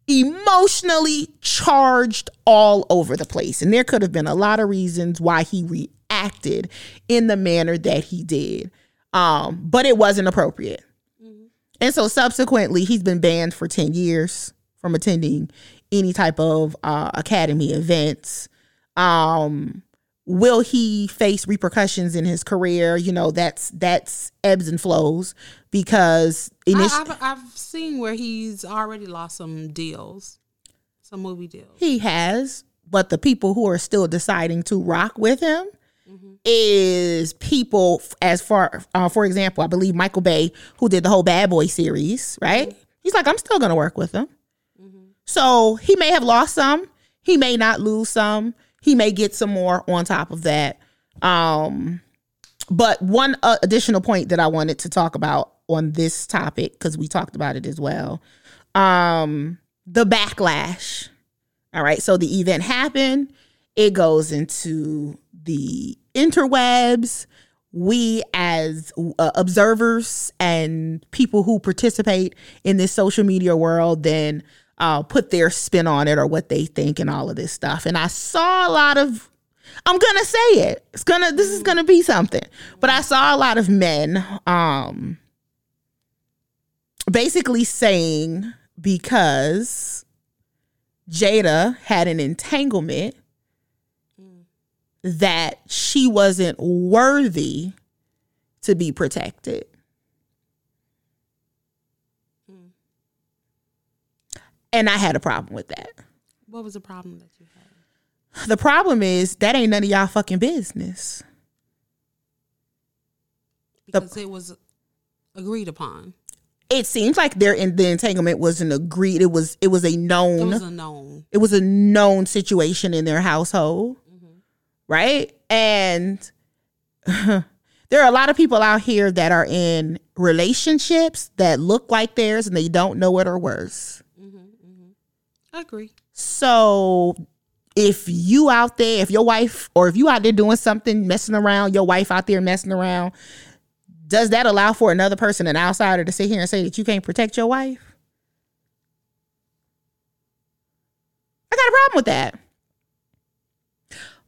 emotionally charged all over the place. And there could have been a lot of reasons why he reacted in the manner that he did. Um, but it wasn't appropriate. And so subsequently, he's been banned for 10 years from attending any type of uh, academy events. Um, will he face repercussions in his career? You know, that's that's ebbs and flows because
I,
initially
I've, I've seen where he's already lost some deals, some movie deals.
he has, but the people who are still deciding to rock with him mm-hmm. is people as far uh, for example, I believe Michael Bay who did the whole Bad Boy series, right? Mm-hmm. He's like I'm still going to work with him. Mm-hmm. So, he may have lost some, he may not lose some, he may get some more on top of that. Um but one uh, additional point that I wanted to talk about on this topic because we talked about it as well. Um the backlash. All right, so the event happened, it goes into the interwebs. We, as uh, observers and people who participate in this social media world, then uh, put their spin on it or what they think and all of this stuff. And I saw a lot of, I'm gonna say it. It's gonna, this is gonna be something. But I saw a lot of men, um, basically saying because Jada had an entanglement that she wasn't worthy to be protected. And I had a problem with that.
What was the problem that you had?
The problem is that ain't none of y'all fucking business.
Because it was agreed upon.
It seems like their in the entanglement wasn't agreed. It was it was a known.
It was a known.
it was a known situation in their household,
Mm-hmm.
right? And there are a lot of people out here that are in relationships that look like theirs and they don't know it or worse.
Agree.
So if you out there, if your wife or if you out there doing something, messing around, your wife out there messing around, does that allow for another person, an outsider, to sit here and say that you can't protect your wife? I got a problem with that.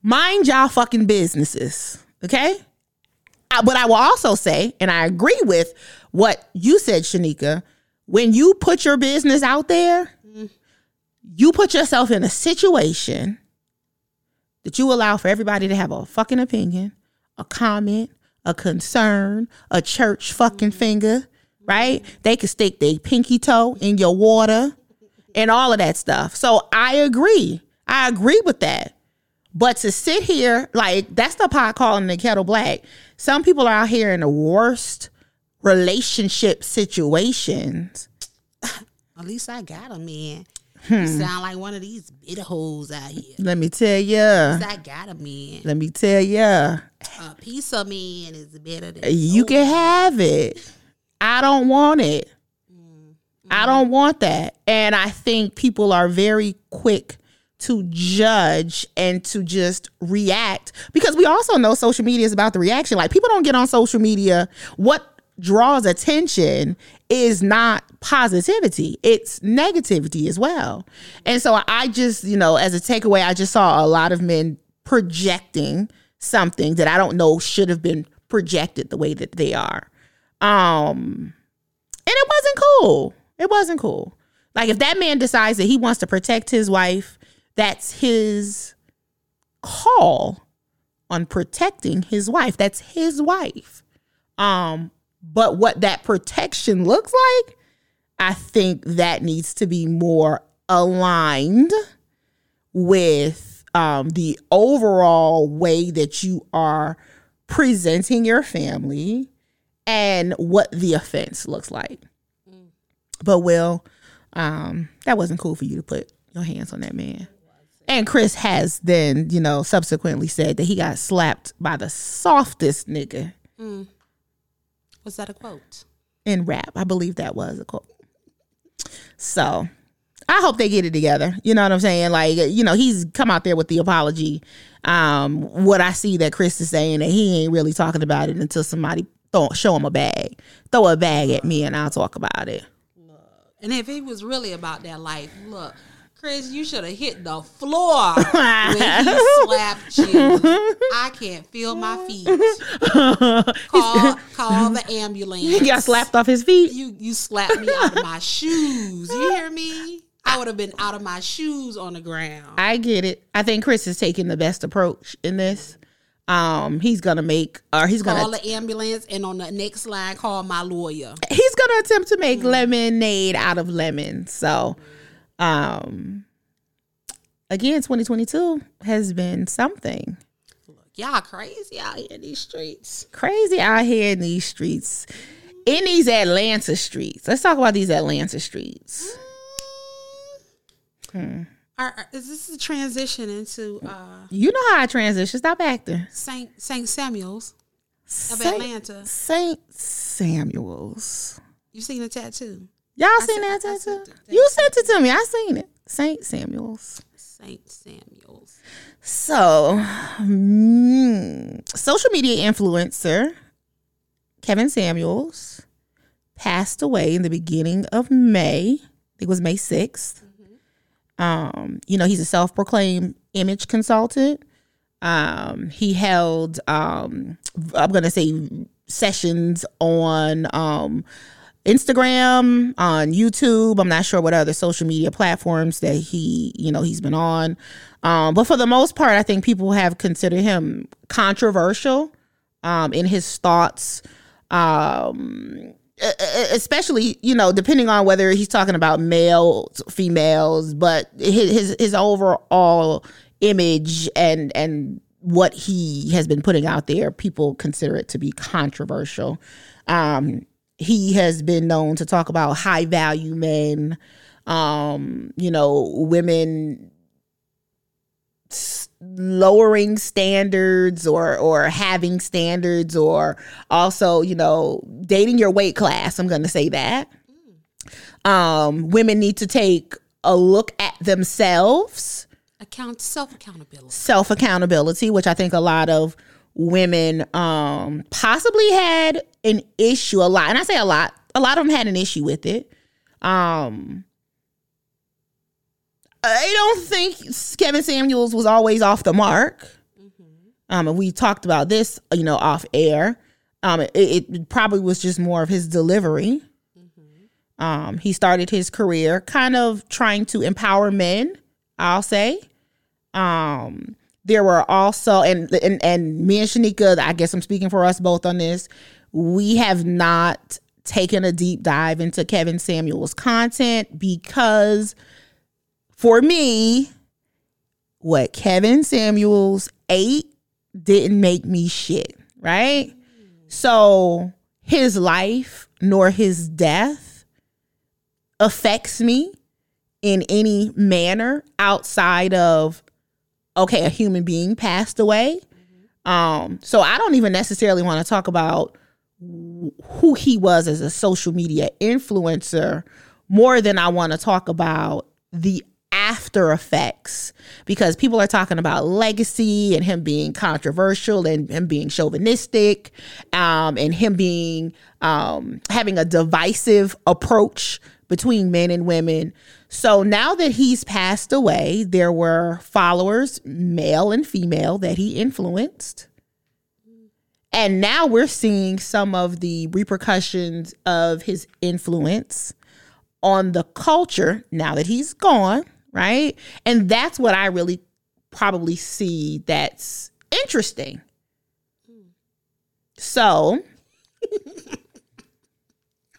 Mind y'all fucking businesses, okay? I, but I will also say, and I agree with what you said, Shanika, when you put your business out there, you put yourself in a situation that you allow for everybody to have a fucking opinion, a comment, a concern, a church fucking mm-hmm. finger, right? They could stick their pinky toe in your water and all of that stuff. So I agree. I agree with that. But to sit here, like, that's the pot calling the kettle black. Some people are out here in the worst relationship situations.
At least I got a man.
Hmm.
You sound like one of these bitter hoes out here.
Let me tell you.
At I got a man.
Let me tell you.
A piece of man is better than
You can have it. I don't want it. I don't want that. And I think people are very quick to judge and to just react because we also know social media is about the reaction. Like people don't get on social media. What draws attention is not positivity, it's negativity as well. And so I just, you know, as a takeaway, I just saw a lot of men projecting something that I don't know should have been projected the way that they are. Um and it wasn't cool. It wasn't cool. Like if that man decides that he wants to protect his wife, that's his call on protecting his wife. That's his wife. Um but what that protection looks like, I think that needs to be more aligned with um, the overall way that you are presenting your family and what the offense looks like. But Will, um, that wasn't cool for you to put your hands on that man. And Chris has then, you know, subsequently said that he got slapped by the softest nigga
Was that a quote?
in rap. I believe that was a quote. So I hope they get it together. You know what I'm saying? Like, you know, he's come out there with the apology. Um, what I see that Chris is saying that he ain't really talking about it until somebody throw, show him a bag. Throw a bag at me and I'll talk about it.
And if he was really about that life, look, Chris, you should have hit the floor when he slapped you. I can't feel my feet. Call, call the ambulance.
He got slapped off his feet.
You you slapped me out of my shoes. You hear me? I would have been out of my shoes on the ground.
I get it. I think Chris is taking the best approach in this. Um, he's gonna make, or he's gonna,
Call the ambulance, and on the next line, call my lawyer.
he's gonna attempt to make lemonade out of lemon. So, um, again, 2022 has been something
Y'all crazy out here in these streets.
crazy out here in these streets, in these Atlanta streets. Let's talk about these Atlanta streets.
Are, are- is this a transition into uh,
You know how I transition. Stop acting.
Saint Saint Samuel's of
Saint-
Atlanta?
Saint Samuel's.
You seen the tattoo?
Y'all
I
seen
sent-
that tattoo?
sent it.
You sent it to me. I seen it. Saint Samuel's.
Saint Samuel's.
So, mm, social media influencer Kevin Samuels passed away in the beginning of May. It was May 6th. Um, you know, he's a self-proclaimed image consultant. Um, he held um I'm gonna say sessions on um Instagram, on YouTube. I'm not sure what other social media platforms that he, you know, he's been on. Um, but for the most part, I think people have considered him controversial um, in his thoughts. Um, especially, you know, depending on whether he's talking about males, females, but his his, his overall image and and what he has been putting out there, people consider it to be controversial. Um, he has been known to talk about high value men, um, you know, women lowering standards or or having standards or also, you know, dating your weight class. I'm going to say that. Um, women need to take a look at themselves
Account self accountability.
self accountability, which I think a lot of women um possibly had an issue a lot. And I say a lot, a lot of them had an issue with it. Um I don't think Kevin Samuels was always off the mark. Um and we talked about this, you know, off air. Um it, it probably was just more of his delivery. Um he started his career kind of trying to empower men, I'll say. Um, there were also and and and me and Shanika, I guess I'm speaking for us both on this. We have not taken a deep dive into Kevin Samuel's content because for me, what Kevin Samuels ate didn't make me shit, right? So his life nor his death affects me in any manner outside of okay a human being passed away um so i don't even necessarily want to talk about who he was as a social media influencer more than i want to talk about the after effects because people are talking about legacy and him being controversial and him being chauvinistic um, and him being um, having a divisive approach between men and women. So now that he's passed away, there were followers, male and female, that he influenced. And now we're seeing some of the repercussions of his influence on the culture now that he's gone, right? And that's what I really probably see that's interesting. So,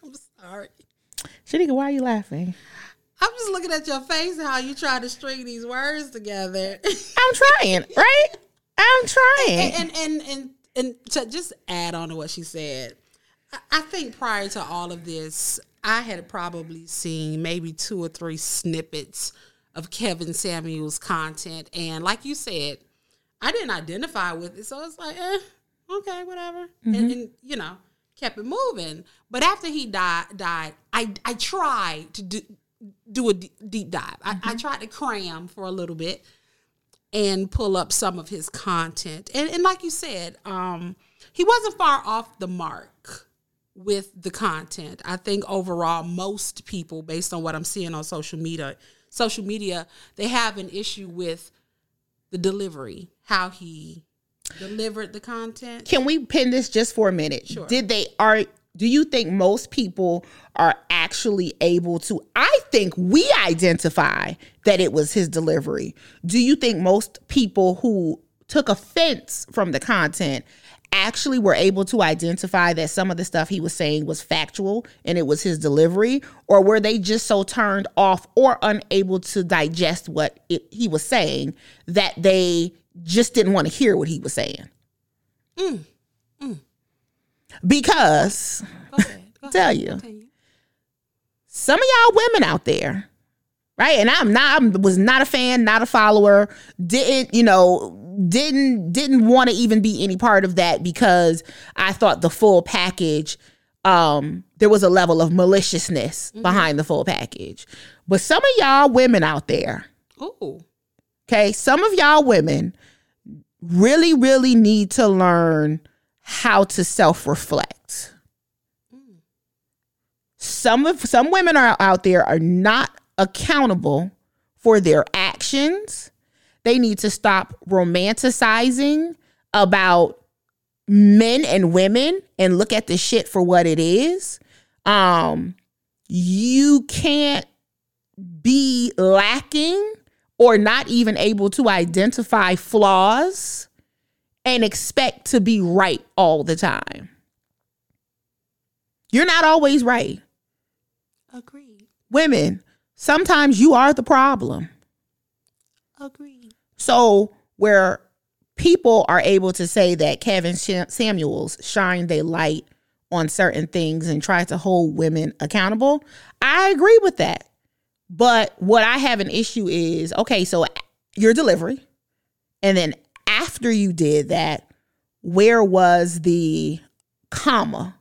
I'm sorry.
Shanika, why are you laughing?
I'm just looking at your face and how you try to string these words together.
I'm trying, right? I'm trying.
and and and and to just add on to what she said, I, think prior to all of this, I had probably seen maybe two or three snippets of Kevin Samuel's content, and like you said, I didn't identify with it, so it's like, eh, okay, whatever, and, and you know, kept it moving. But after he died, died, I I tried to do do a d- deep dive. I, I tried to cram for a little bit and pull up some of his content. And, and like you said, um, he wasn't far off the mark with the content. I think overall, most people, based on what I'm seeing on social media, social media, they have an issue with the delivery, how he delivered the content.
Can we pin this just for a minute?
Sure.
Did they are do you think most people are actually able to I think we identify that it was his delivery. Do you think most people who took offense from the content actually were able to identify that some of the stuff he was saying was factual and it was his delivery? Or were they just so turned off or unable to digest what it, he was saying that they just didn't want to hear what he was saying mm, mm. Because
Go ahead. Go
tell you
Continue.
some of y'all women out there right and i'm not i was not a fan not a follower didn't you know didn't didn't want to even be any part of that because i thought the full package um there was a level of maliciousness behind the full package but some of y'all women out there
Ooh.
Okay. Some of y'all women really, really need to learn how to self reflect. Some of some women are out there are not accountable for their actions. They need to stop romanticizing about men and women and look at the shit for what it is. Um you can't be lacking or not even able to identify flaws and expect to be right all the time. You're not always right.
Agreed.
Women, sometimes you are the problem.
Agreed.
So, where people are able to say that Kevin Samuels shined a light on certain things and tried to hold women accountable, I agree with that. But what I have an issue is okay, so your delivery, and then after you did that, where was the comma,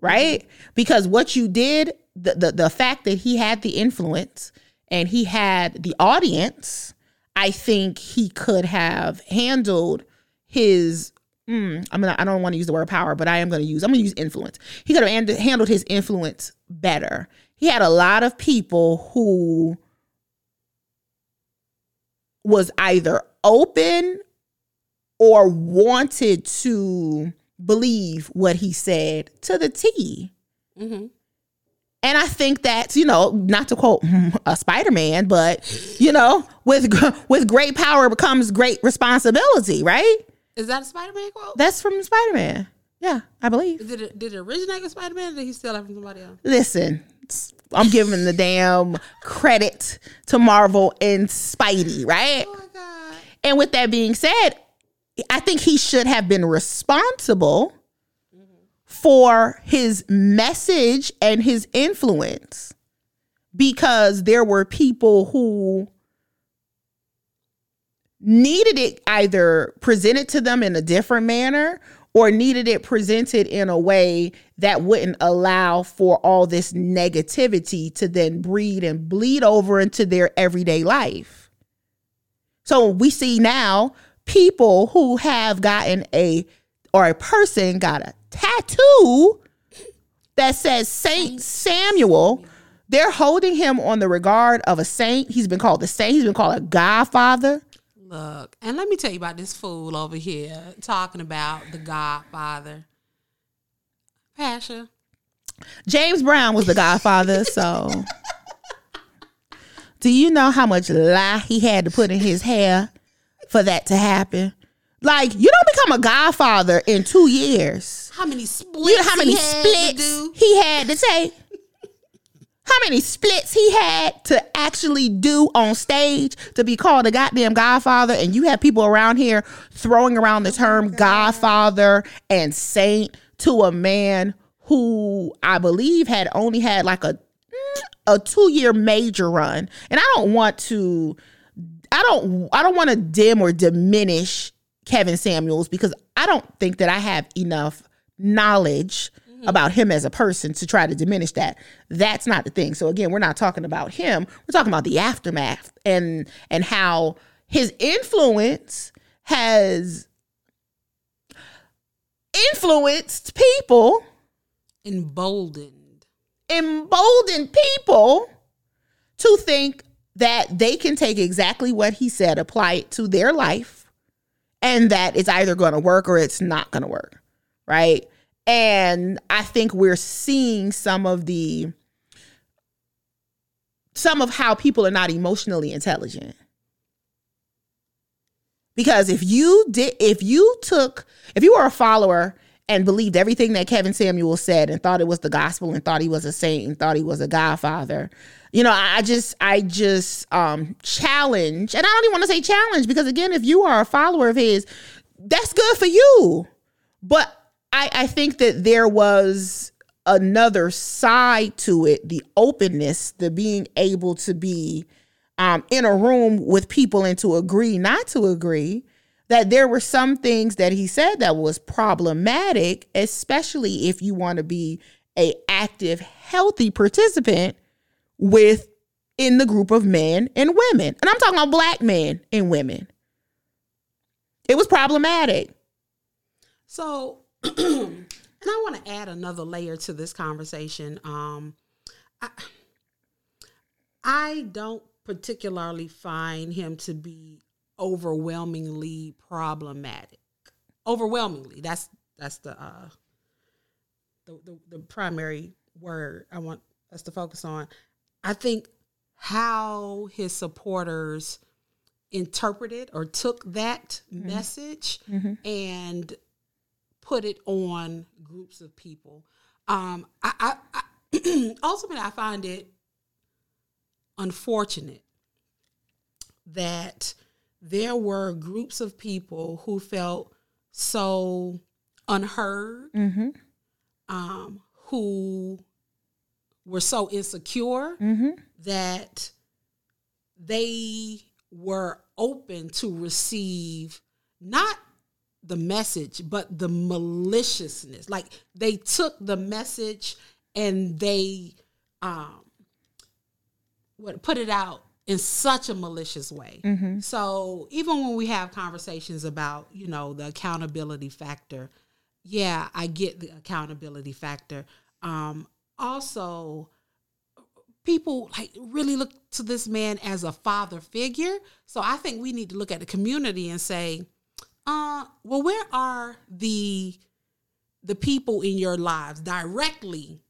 right? Because what you did, the, the the fact that he had the influence and he had the audience, I think he could have handled his. Mm, I'm gonna. I don't want to use the word power, but I am gonna use. I'm gonna use influence. He could have hand- handled his influence better. He had a lot of people who was either open or wanted to believe what he said to the T.
Mm-hmm.
And I think that you know, not to quote a Spider Man, but you know, with with great power becomes great responsibility, right?
Is that a Spider Man quote?
That's from Spider Man. Yeah, I believe.
Did it did it originate with Spider Man or did he steal it from somebody else?
Listen, I'm giving the damn credit to Marvel and Spidey, right?
Oh my god.
And with that being said, I think he should have been responsible for his message and his influence because there were people who needed it either presented to them in a different manner or needed it presented in a way that wouldn't allow for all this negativity to then breed and bleed over into their everyday life. So we see now people who have gotten a or a person got a tattoo that says Saint Samuel. They're holding him on the regard of a saint. He's been called the saint. He's been called a godfather.
Look, and let me tell you about this fool over here talking about the Godfather. Pasha.
James Brown was the godfather, so do you know how much lye he had to put in his hair for that to happen? Like, you don't become a godfather in two years.
How many splits?
You know how many
he had to
splits he had to take? How many splits he had to actually do on stage to be called a goddamn godfather? And you have people around here throwing around the term godfather and saint to a man who I believe had only had like a a two year major run. And I don't want to I don't I don't want to dim or diminish Kevin Samuels because I don't think that I have enough knowledge mm-hmm. about him as a person to try to diminish that. That's not the thing. So again, we're not talking about him. We're talking about the aftermath and and how his influence has influenced people
Emboldened.
emboldened people to think that they can take exactly what he said, apply it to their life, and that it's either going to work or it's not going to work. Right. And I think we're seeing some of the, some of how people are not emotionally intelligent. Because if you did, if you took, if you were a follower and believed everything that Kevin Samuel said and thought it was the gospel and thought he was a saint and thought he was a godfather, you know, I just, I just um challenge, and I don't even want to say challenge because again, if you are a follower of his, that's good for you. But I, I think that there was another side to it the openness, the being able to be um, in a room with people and to agree not to agree that there were some things that he said that was problematic especially if you want to be a active healthy participant with in the group of men and women. And i'm talking about black men and women. It was problematic.
So, and I want to add another layer to this conversation. Um, I, I don't particularly find him to be overwhelmingly problematic. Overwhelmingly, that's that's the uh, the, the the primary word I want us to focus on. I think how his supporters interpreted or took that message and put it on groups of people. Um, I, I, I ultimately I find it unfortunate that there were groups of people who felt so unheard,
mm-hmm.
um, who were so insecure
Mm-hmm.
that they were open to receive not the message but the maliciousness like they took the message and they um what put it out in such a malicious way
Mm-hmm.
so even when we have conversations about you know the accountability factor yeah i get the accountability factor um also people like really look to this man as a father figure. So I think we need to look at the community and say, uh, well, where are the the people in your lives directly?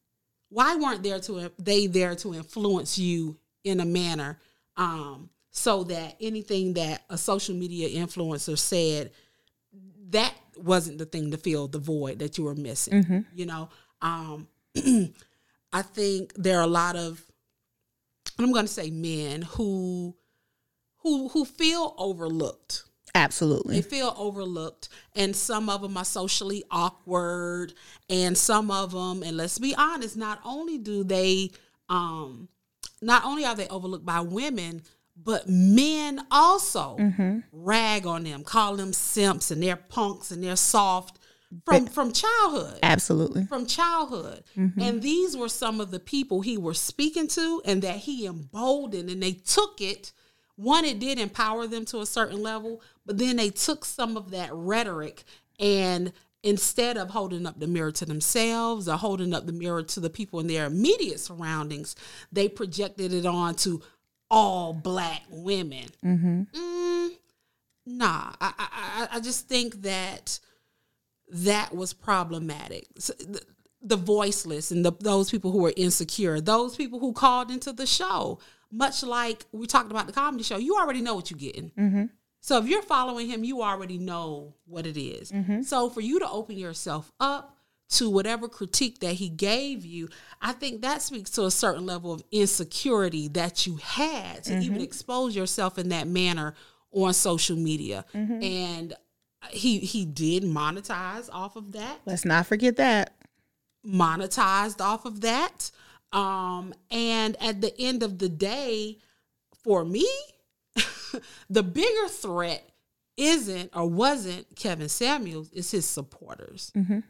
Why weren't there to they there to influence you in a manner um, so that anything that a social media influencer said that wasn't the thing to fill the void that you were missing. You know, um, I think there are a lot of I'm going to say men who who who feel overlooked.
Absolutely.
They feel overlooked, and some of them are socially awkward, and some of them, and let's be honest, not only do they, um, not only are they overlooked by women, but men also mm-hmm. rag on them, call them simps, and they're punks, and they're soft from from childhood
Absolutely.
from childhood. Mm-hmm. And these were some of the people he was speaking to and that he emboldened and they took it. One, it did empower them to a certain level, but then they took some of that rhetoric and instead of holding up the mirror to themselves or holding up the mirror to the people in their immediate surroundings, they projected it on to all black women. Mm, nah, I, I, I- I just think that that was problematic. So, the, the voiceless and the, those people who were insecure, those people who called into the show, much like we talked about the comedy show, you already know what you're getting. So if you're following him, you already know what it is. Mm-hmm. So for you to open yourself up to whatever critique that he gave you, I think that speaks to a certain level of insecurity that you had to even mm-hmm. expose yourself in that manner on social media. Mm-hmm. And he he did monetize off of that
Let's not forget that.
monetized off of that. Um, and at the end of the day, for me, the bigger threat isn't or wasn't Kevin Samuels, it's his supporters. Mm-hmm.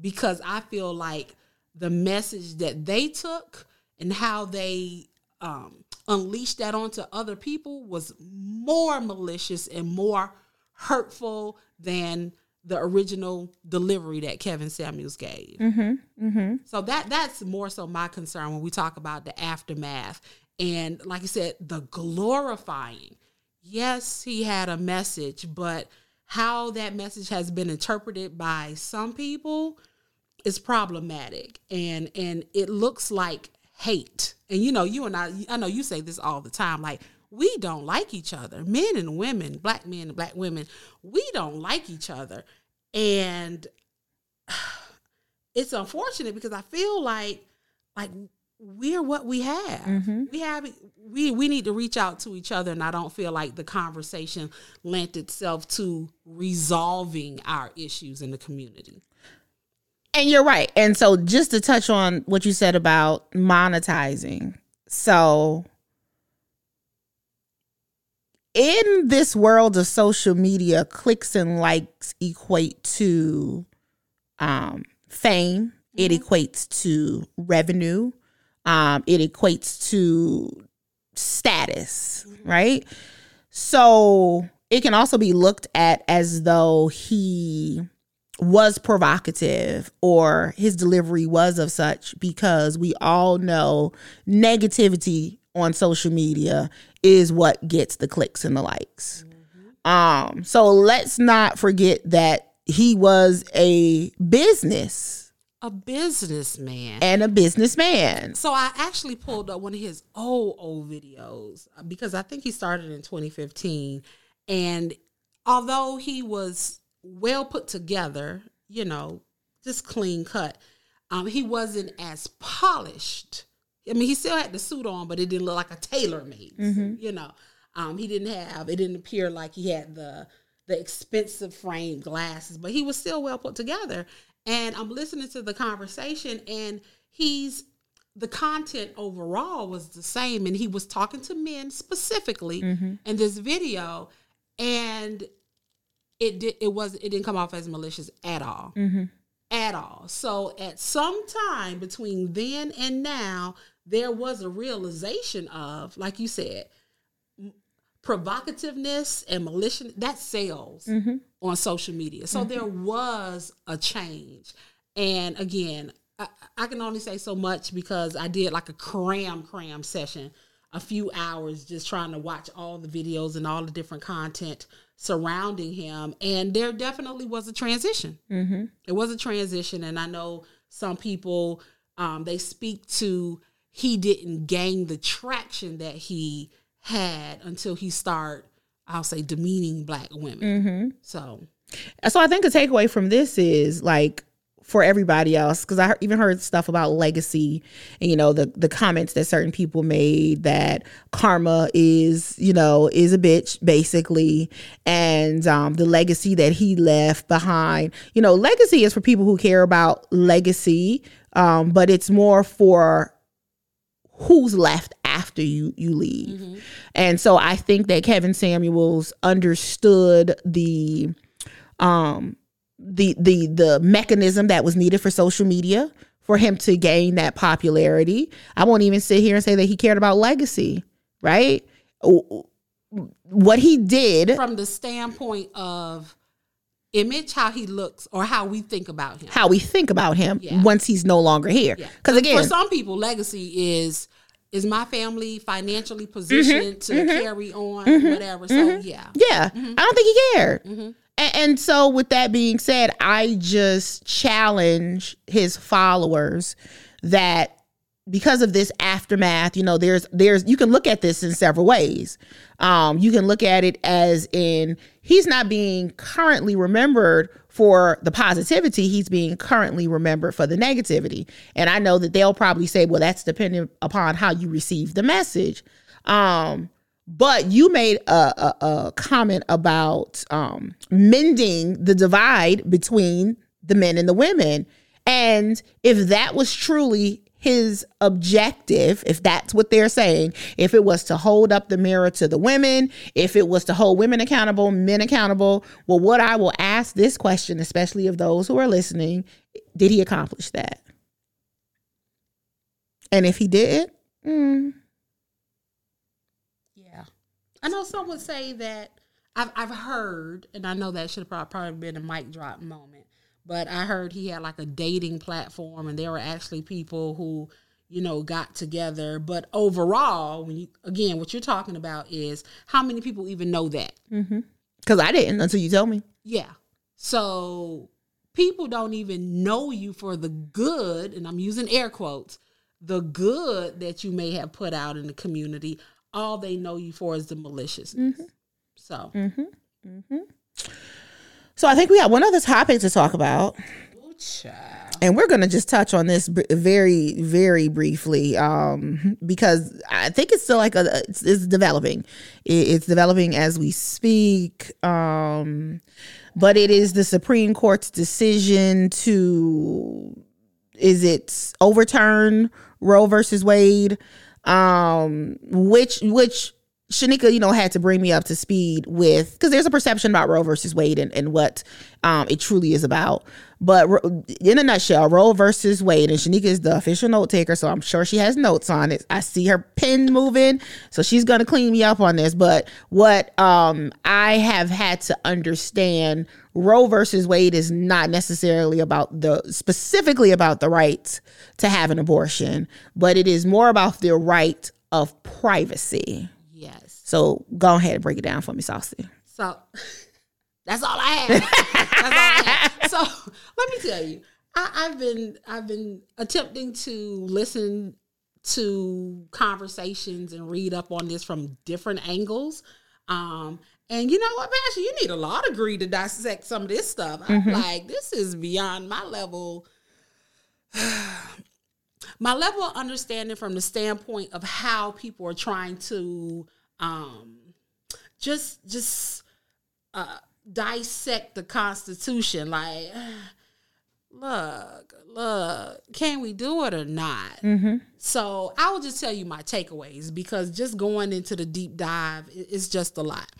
Because I feel like the message that they took and how they um, unleashed that onto other people was more malicious and more hurtful than the original delivery that Kevin Samuels gave. Mm-hmm. Mm-hmm. So that that's more so my concern when we talk about the aftermath and like I said, the glorifying. Yes, he had a message, but how that message has been interpreted by some people is problematic and and it looks like hate. And you know, you and I I know you say this all the time like we don't like each other. Men and women, black men and black women, we don't like each other. And it's unfortunate because I feel like like we're what we have. We have we we need to reach out to each other and I don't feel like the conversation lent itself to resolving our issues in the community.
And you're right. And so just to touch on what you said about monetizing. So in this world of social media, clicks and likes equate to um, fame. It equates to revenue. Um, it equates to status, right? So it can also be looked at as though he was provocative or his delivery was of such because we all know negativity on social media is what gets the clicks and the likes. Um so let's not forget that he was a business
A businessman.
and a businessman.
So I actually pulled up one of his old old videos uh, because I think he started in 2015 and although he was well put together, you know, just clean cut, um he wasn't as polished. I mean, he still had the suit on, but it didn't look like a tailor made. You know, um, he didn't have. It didn't appear like he had the the expensive frame glasses, but he was still well put together. And I'm listening to the conversation, and he's the content overall was the same, and he was talking to men specifically mm-hmm. in this video, and it did it was it didn't come off as malicious at all. Mm-hmm. At all. So at some time between then and now, there was a realization of, like you said, provocativeness and malicious that sells mm-hmm. On social media. So there was a change. And again, I, I can only say so much because I did like a cram cram session a few hours just trying to watch all the videos and all the different content surrounding him. And there definitely was a transition. It was a transition. And i know some people um, they speak to he didn't gain the traction that he had until he started i'll say demeaning black women so
So I think the takeaway from this is like for everybody else, because I even heard stuff about legacy and you know the the comments that certain people made that karma is you know is a bitch basically, and um, the legacy that he left behind. You know, legacy is for people who care about legacy, um, but it's more for who's left after you you leave. And so I think that Kevin Samuels understood the um the the the mechanism that was needed for social media for him to gain that popularity. I won't even sit here and say that he cared about legacy, right? What he did
from the standpoint of image how he looks or how we think about him
how we think about him
Yeah.
once he's no longer here.
Yeah.
Because again for
some people legacy is is my family financially positioned
Mm-hmm.
to carry on whatever so yeah
Yeah,
Mm-hmm.
I don't think he cared. And, so, with that being said, I just challenge his followers that because of this aftermath, you know, there's there's you can look at this in several ways. Um, you can look at it as in he's not being currently remembered for the positivity; he's being currently remembered for the negativity. And I know that they'll probably say, "Well, that's dependent upon how you receive the message." Um, but you made a, a, a comment about um, mending the divide between the men and the women. And if that was truly his objective, if that's what they're saying, if it was to hold up the mirror to the women, if it was to hold women accountable, men accountable, well, what I will ask this question, especially of those who are listening, did he accomplish that? And if he did, mm,
yeah i know some would say that I've I've heard, and I know that should have probably been a mic drop moment, but I heard he had like a dating platform, and there were actually people who you know got together. But overall, when you again, what you're talking about is how many people even know that? Mm-hmm.
Because I didn't until you told me.
Yeah. So people don't even know you for the good, and I'm using air quotes, the good that you may have put out in the community. All they know you for is the maliciousness. Mm-hmm. So, mm-hmm.
So I think we have one other topic to talk about. And we're going to just touch on this very very briefly um because i think it's still like a it's, it's developing. It- it's developing as we speak um but it is the supreme court's decision to is it overturn roe versus wade? Um which which Shanika, you know, had to bring me up to speed with because there's a perception about Roe versus Wade and, and what um, it truly is about. But in a nutshell, Roe versus Wade, and Shanika is the official note taker, so I'm sure she has notes on it. I see her pen moving, so she's gonna clean me up on this. But what um, I have had to understand, Roe versus Wade is not necessarily about the specifically about the right to have an abortion, but it is more about the right of privacy. So go ahead and break it down for me, Saucy.
So that's all I have. all I have. So let me tell you, I, I've been I've been attempting to listen to conversations and read up on this from different angles. Um, and you know what, Pastor, you need a law degree to dissect some of this stuff. I'm like, this is beyond my level. my level of understanding from the standpoint of how people are trying to um just just uh dissect the constitution. Like look look can we do it or not? So i will just tell you my takeaways because just going into the deep dive is just a lot.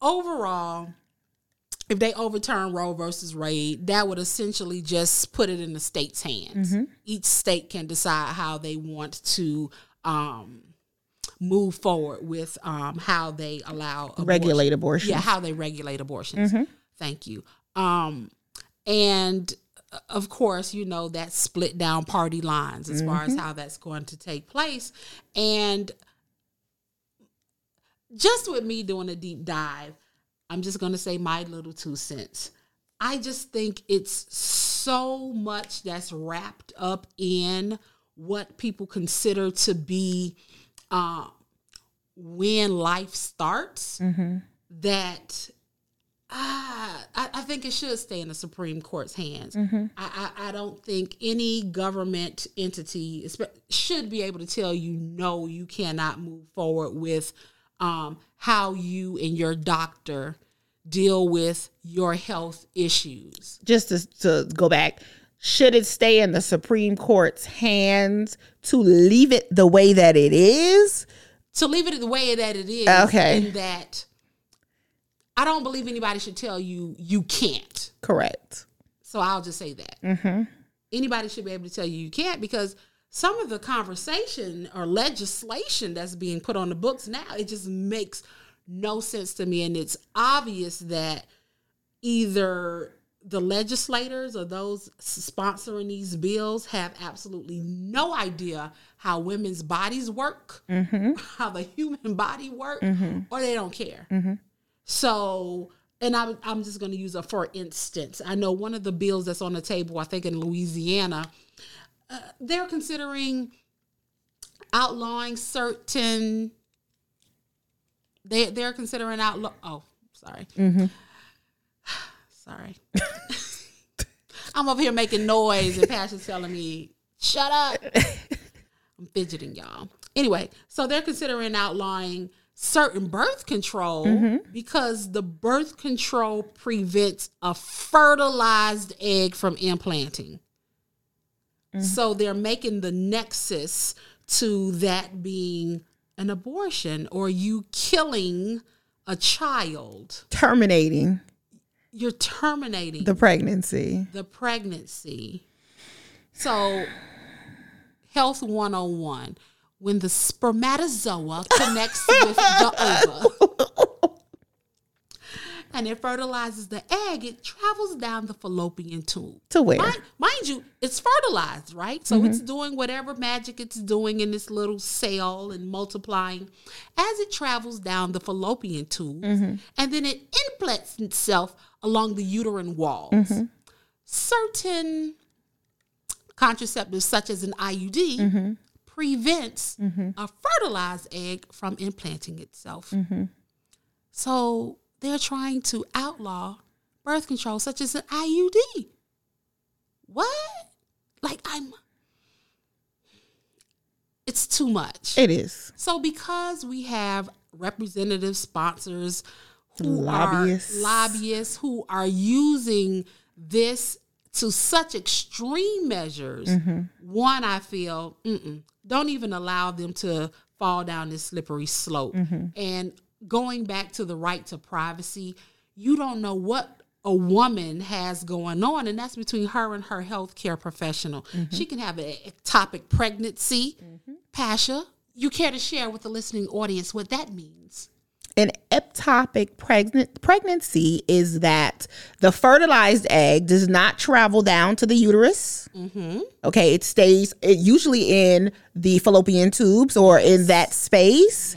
Overall if they overturn Roe versus Wade, that would essentially just put it in the state's hands. Each state can decide how they want to um, move forward with um, how they allow abortion.
Regulate abortion.
Yeah, how they regulate abortions. Thank you. Um, and uh, of course, you know that split down party lines as far as how that's going to take place, and just with me doing a deep dive, I'm just going to say my little two cents. I just think it's so much that's wrapped up in what people consider to be uh, when life starts that ah, I, I think it should stay in the Supreme Court's hands. I, I, I don't think any government entity should be able to tell you no, you cannot move forward with um, how you and your doctor deal with your health issues.
Just to, to go back, should it stay in the Supreme Court's hands to leave it the way that it is?
To leave it the way that it is,
Okay.
in that I don't believe anybody should tell you you can't.
Correct.
So I'll just say that. Mm-hmm. Anybody should be able to tell you you can't because some of the conversation or legislation that's being put on the books now, it just makes no sense to me. And it's obvious that either the legislators or those sponsoring these bills have absolutely no idea how women's bodies work, mm-hmm. how the human body works, mm-hmm. or they don't care. Mm-hmm. So, and I'm, I'm just going to use a for instance. I know one of the bills that's on the table, I think in Louisiana, uh, they're considering outlawing certain. They they're considering outlaw. Oh, sorry. Sorry. I'm over here making noise, and Pasha's telling me, "Shut up." I'm fidgeting, y'all. Anyway, so they're considering outlawing certain birth control mm-hmm. because the birth control prevents a fertilized egg from implanting. Mm-hmm. So they're making the nexus to that being an abortion or you killing a child.
Terminating
You're terminating
the pregnancy.
the pregnancy. So, Health 101 when the spermatozoa connects with the ova, and it fertilizes the egg. It travels down the fallopian tube.
To where?
Mind, mind you, it's fertilized, right? So it's mm-hmm. doing whatever magic it's doing in this little cell and multiplying as it travels down the fallopian tube. Mm-hmm. And then it implants itself along the uterine walls. Mm-hmm. Certain contraceptives, such as an IUD, mm-hmm. prevents mm-hmm. a fertilized egg from implanting itself. So they're trying to outlaw birth control, such as an IUD. What? Like I'm. It's too much.
It is.
So because we have representative sponsors
Lobbyists.
are lobbyists who are using this to such extreme measures,
Mm-hmm.
one I feel don't even allow them to fall down this slippery slope.
Mm-hmm.
And going back to the right to privacy, you don't know what a woman has going on, and that's between her and her healthcare professional.
Mm-hmm.
She can have a ectopic pregnancy. Pasha, you care to share with the listening audience what that means?
An ectopic pregnant pregnancy is that the fertilized egg does not travel down to the uterus. Okay, it stays it usually in the fallopian tubes or in that space.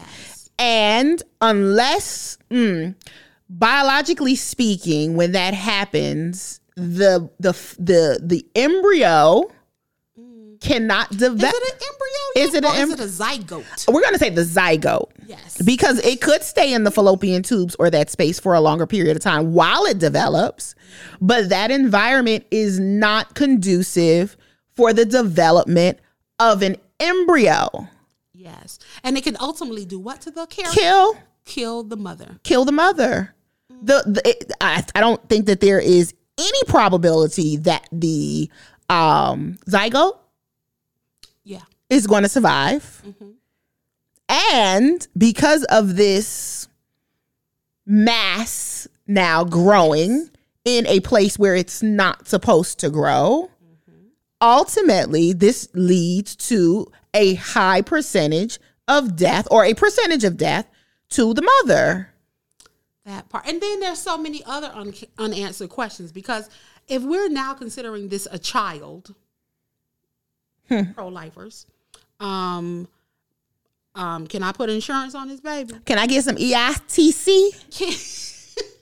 And unless, mm, biologically speaking, when that happens, the the the the embryo cannot develop.
Is it an embryo?
Is it an
or is it a zygote?
We're gonna say the zygote
Yes.
because it could stay in the fallopian tubes or that space for a longer period of time while it develops, but that environment is not conducive for the development of an embryo.
Yes. And it can ultimately do what to the carrier?
Kill,
Kill the mother.
kill the mother. The, the it, I, I don't think that there is any probability that the um, zygote
Yeah.
is going to survive. And because of this mass now growing in a place where it's not supposed to grow, ultimately, this leads to a high percentage of death or a percentage of death to the mother.
That part. And then there's so many other un- unanswered questions because if we're now considering this a child, pro lifers, um, um, can I put insurance on this baby?
Can I get some EITC?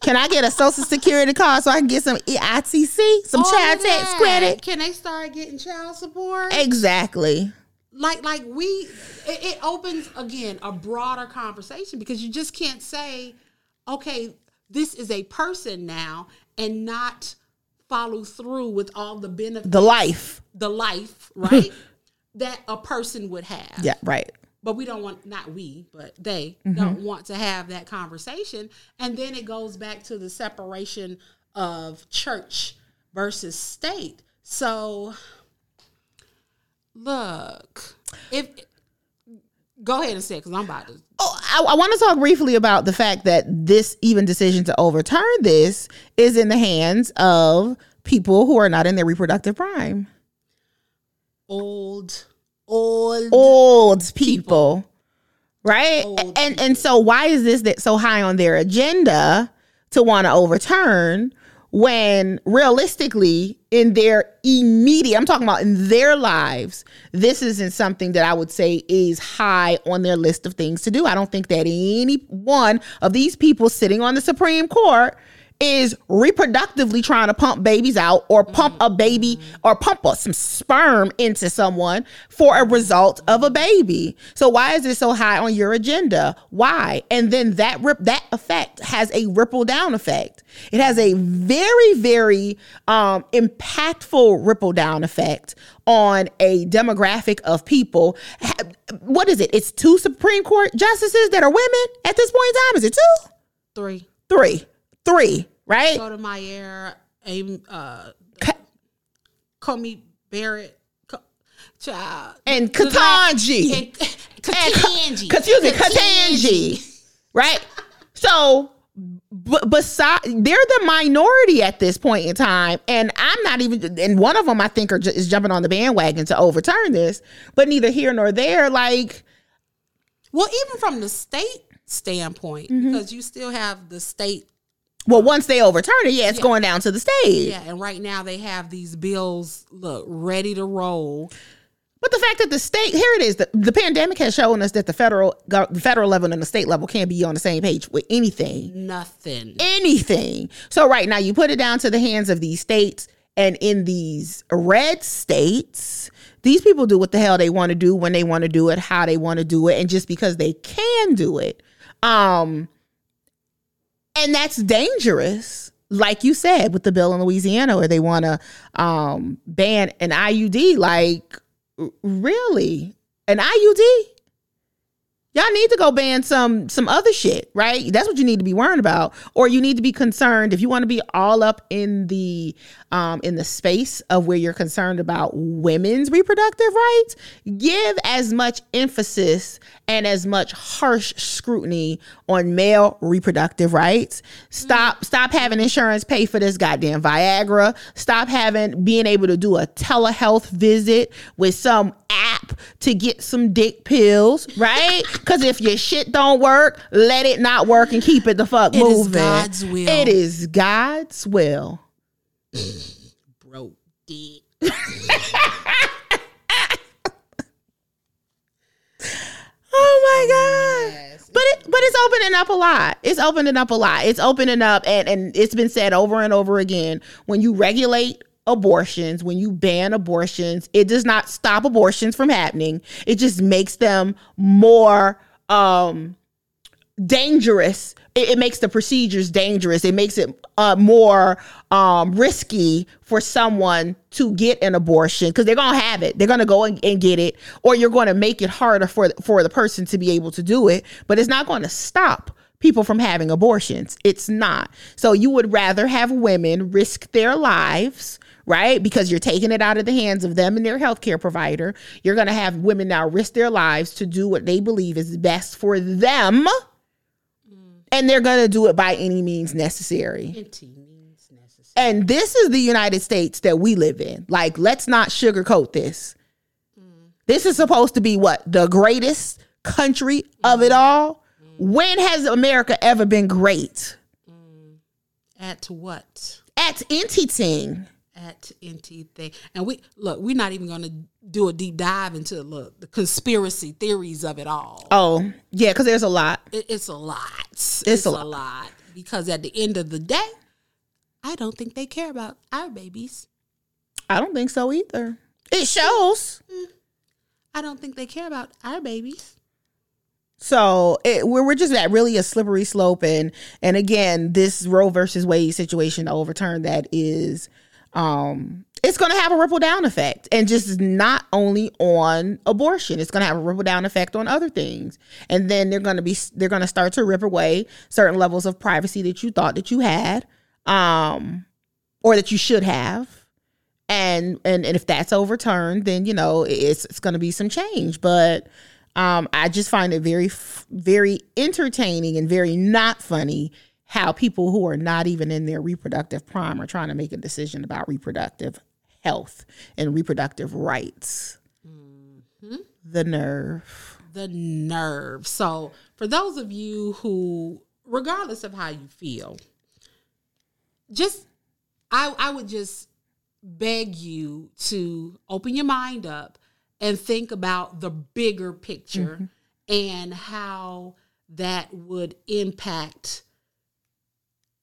Can I get a social security card so I can get some EITC, some
All
child
of
tax credit?
Can they start getting child support?
Exactly.
like like we it, it opens again a broader conversation because you just can't say okay this is a person now and not follow through with all the benefits
The life.
the life right that a person would have
Yeah, right.
but we don't want not we but they
Mm-hmm.
don't want to have that conversation and then it goes back to the separation of church versus state so look if go ahead and say it because i'm about to
Oh, I, I want to talk briefly about the fact that this even decision to overturn this is in the hands of people who are not in their reproductive prime.
old old
Old people, right?
Old
and and so why is this that so high on their agenda to want to overturn when realistically in their immediate I'm talking about in their lives this isn't something that I would say is high on their list of things to do. I don't think that any one of these people sitting on the Supreme Court is reproductively trying to pump babies out or pump a baby or pump a- some sperm into someone for a result of a baby. So why is it so high on your agenda? Why? And then that rip that effect has a ripple down effect. It has a very very um impactful ripple down effect on a demographic of people. What is it? It's two Supreme Court justices that are women at this point in time. Is it two?
three
Three. Three, right?
sotomayor Amy, uh
Ka-
Coney barrett Co- child
and Ketanji.
and Ketanji.
Excuse me, Ketanji. Right? So, b- beside, they're the minority at this point in time. And I'm not even, and one of them I think are ju- is jumping on the bandwagon to overturn this, but neither here nor there. Like,
Well, even from the state standpoint,
Mm-hmm.
because you still have the state
Well, once they overturn it, yeah, it's going down to the state.
Yeah, and right now they have these bills look ready to roll.
But the fact that the state here it is, the, the pandemic has shown us that the federal the federal level and the state level can't be on the same page with anything.
Nothing.
Anything. So right now you put it down to the hands of these states and in these red states, these people do what the hell they want to do when they want to do it, how they want to do it, and just because they can do it. Um and that's dangerous like you said with the bill in louisiana where they want to um, ban an iud like really? An iud y'all need to go ban some some other shit right? That's what you need to be worrying about. Or you need to be concerned if you want to be all up in the um in the space of where you're concerned about women's reproductive rights give as much emphasis and as much harsh scrutiny on male reproductive rights. Stop stop having insurance pay for this goddamn viagra. Stop having being able to do a telehealth visit with some app to get some dick pills right? Because if your shit don't work let it not work and keep it the fuck
It
moving.
It is God's will.
it is god's will
Broke dick.
Oh my god. But it but it's opening up a lot. It's opening up a lot. It's opening up and and it's been said over and over again when you regulate abortions, when you ban abortions, it does not stop abortions from happening. It just makes them more um dangerous. It, it makes the procedures dangerous. It makes it uh, more um, risky for someone to get an abortion because they're gonna have it. They're gonna go and, and get it, or you're to make it harder for for the person to be able to do it. But it's not going to stop people from having abortions. It's not. So you would rather have women risk their lives right? Because you're taking it out of the hands of them and their healthcare provider. You're going to have women now risk their lives to do what they believe is best for them. And they're going to do it by any means necessary.
Means necessary.
And this is the United States that we live in. Like, let's not sugarcoat this. Mm. This is supposed to be what? The greatest country of it all? Mm. When has America ever been great? Mm.
At what?
At anything.
At anything. And we look, we're not even gonna do a deep dive into look the conspiracy theories of it all.
Oh, yeah, because there's a lot.
It, it's a lot. It's,
a
a,
lot.
lot. Because at the end of the day, I don't think they care about our babies.
I don't think so either. It shows. Mm-hmm.
I don't think they care about our babies.
So it, we're we're just at really a slippery slope, and and again, this Roe versus Wade situation to overturn that is, um, it's going to have a ripple down effect, and just not only on abortion, it's going to have a ripple down effect on other things, and then they're going to be they're going to start to rip away certain levels of privacy that you thought that you had, um, or that you should have. And, and and if that's overturned, then you know it's it's going to be some change. But um, I just find it very, very entertaining and very not funny how people who are not even in their reproductive prime are trying to make a decision about reproductive health and reproductive rights. Mm-hmm. The nerve.
the nerve. So, for those of you who, regardless of how you feel, just I I would just beg you to open your mind up and think about the bigger picture mm-hmm. and how that would impact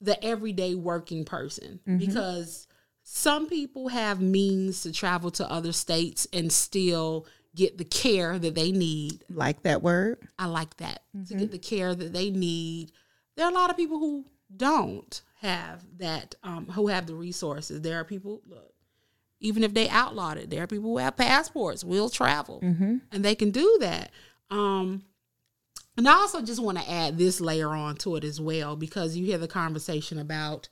the everyday working person because some people have means to travel to other states and still get the care that they need
Like that word?
I like that to get the care that they need. There are a lot of people who don't have that, um, who have the resources. There are people, look, even if they outlawed it, there are people who have passports, will travel, and they can do that. Um, and I also just want to add this layer on to it as well because you hear the conversation about,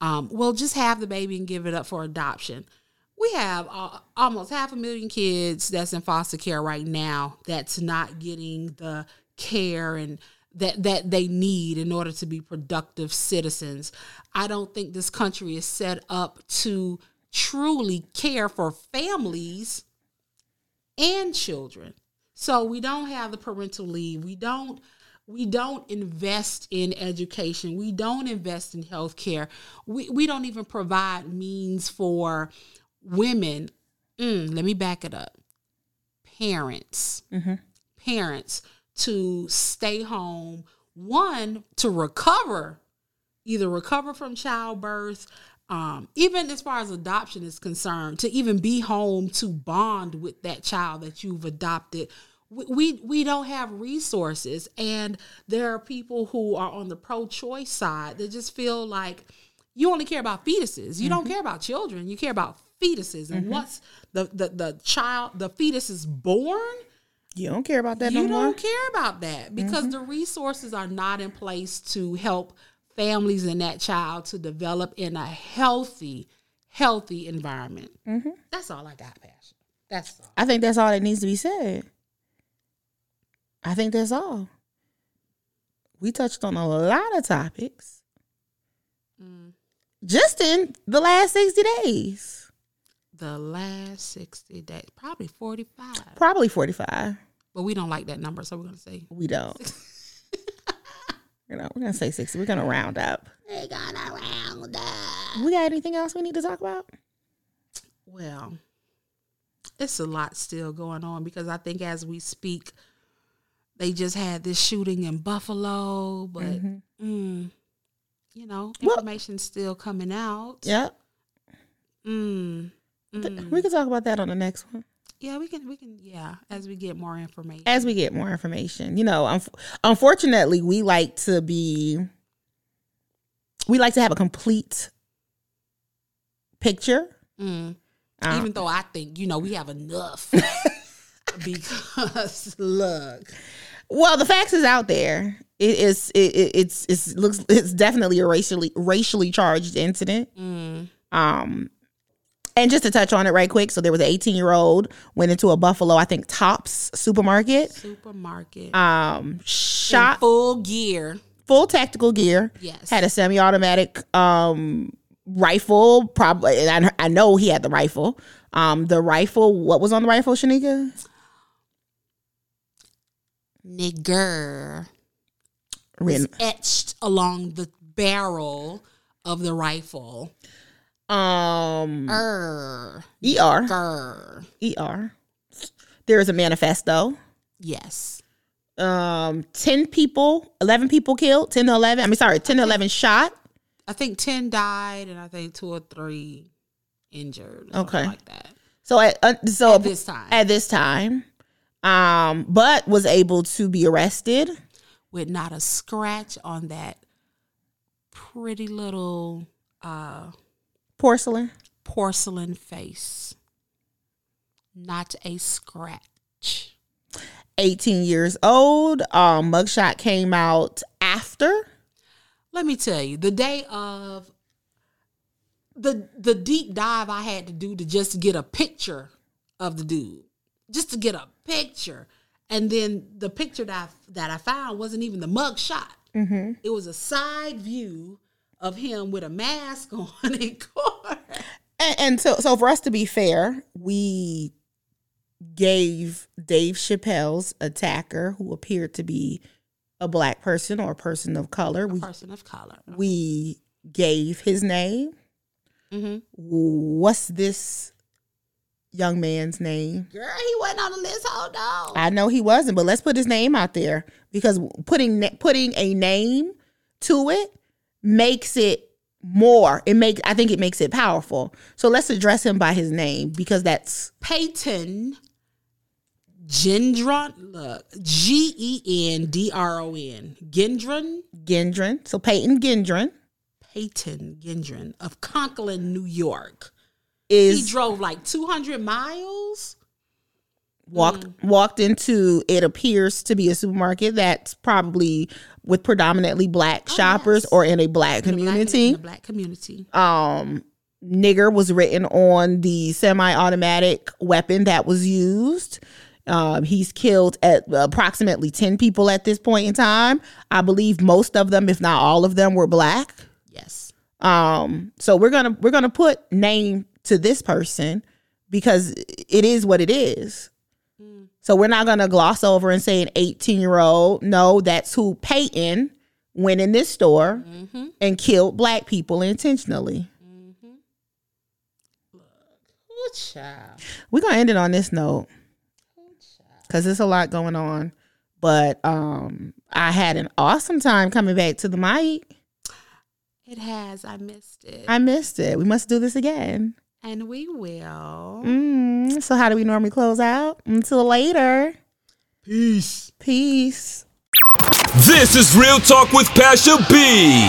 um, well, just have the baby and give it up for adoption. We have uh, almost half a million kids that's in foster care right now that's not getting the care and that that they need in order to be productive citizens. I don't think this country is set up to truly care for families and children. So we don't have the parental leave. We don't we don't invest in education. We don't invest in healthcare. We we don't even provide means for women. Mm, let me back it up. Parents, parents to stay home. One to recover, either recover from childbirth, um, even as far as adoption is concerned, to even be home to bond with that child that you've adopted we, we don't have resources and there are people who are on the pro-choice side that just feel like you only care about fetuses. You don't mm-hmm. care about children. You care about fetuses and mm-hmm. once the, the the child the fetus is born.
You don't care about that
you
no
don't
more.
care about that because mm-hmm. the resources are not in place to help families and that child to develop in a healthy healthy environment. That's all i got Pasha that's all.
I think that's all that needs to be said. I think that's all. We touched on a lot of topics mm. just in the last 60 days.
the last 60 days probably 45
Probably 45.
but we don't like that number so we're gonna say
We don't. you know, we're going to say 60. We're going to round up.
they gonna round up
We got anything else we need to talk about?
well it's a lot still going on because i think as we speak they just had this shooting in buffalo but mm, you know
Well-
information's still coming out
Yep.
mm, mm.
We can talk about that on the next one.
yeah we can we can yeah as we get more information
as we get more information. You know, unf- unfortunately, we like to be, we like to have a complete picture.
Mm.
Um,
even though i think you know we have enough because look
well, the facts is out there. It is. It, it, it's. It's looks. It's definitely a racially racially charged incident.
mm,
Um, and just to touch on it right quick, so there was an 18 year old went into a Buffalo, I think Tops supermarket.
supermarket
Um,
in
shot
full gear
full tactical gear.
Yes.
Had a semi-automatic um rifle. Probably, and I, I know he had the rifle. Um, the rifle. What was on the rifle, Shanika?
Nigger
Written.
etched along the barrel of the rifle.
Um,
Er,
er
ger.
er. There is a manifesto.
Yes.
Um, ten people, eleven people killed. Ten to eleven. I mean, sorry, ten to eleven shot.
I think 10 died and I think two or three injured. Or
Okay.
okay. Like that.
So at uh, so
At this time.
at this time, um, but was able to be arrested.
with not a scratch on that pretty little uh,
Porcelain.
porcelain face. Not a scratch.
18 years old. Um, mugshot came out after.
Let me tell you, the day of the the deep dive I had to do to just get a picture of the dude, just to get a picture, and then the picture that I, that I found wasn't even the mug shot.
Mm-hmm.
It was a side view of him with a mask on in court.
And, and so, so for us to be fair, we gave Dave Chappelle's attacker, who appeared to be a black person or a person of color, we
Person of color.
we gave his name.
hmm
What's this young man's name?
Girl, he wasn't on the list. Hold on.
I know he wasn't, but let's put his name out there because putting putting a name to it makes it more. It make I think it makes it powerful. So let's address him by his name because that's
Peyton Gendron. Look, G E N D R O N. Gendron.
Gendron. So Peyton Gendron
Peyton Gendron of Conklin, New York. He drove like 200 miles.
walked walked into it appears to be a supermarket that's probably with predominantly black shoppers
yes.
or in a black
in black-
community.
the black community.
um nigger was written on the semi-automatic weapon that was used um, he's killed at approximately 10 people at this point in time i believe most of them if not all of them were black
Yes.
um so we're gonna we're gonna put name to this person because it is what it is So we're not going to gloss over and say an 18 year old. No, that's who Peyton went in this store and killed black people intentionally.
Ooh, child.
We're going to end it on this note because there's a lot going on. But um, I had an awesome time coming back to the mic.
It has. I missed it.
I missed it. We must do this again.
And we will.
Mm, so, how do we normally close out? Until later.
Peace.
Peace.
This is Real Talk with Pasha B.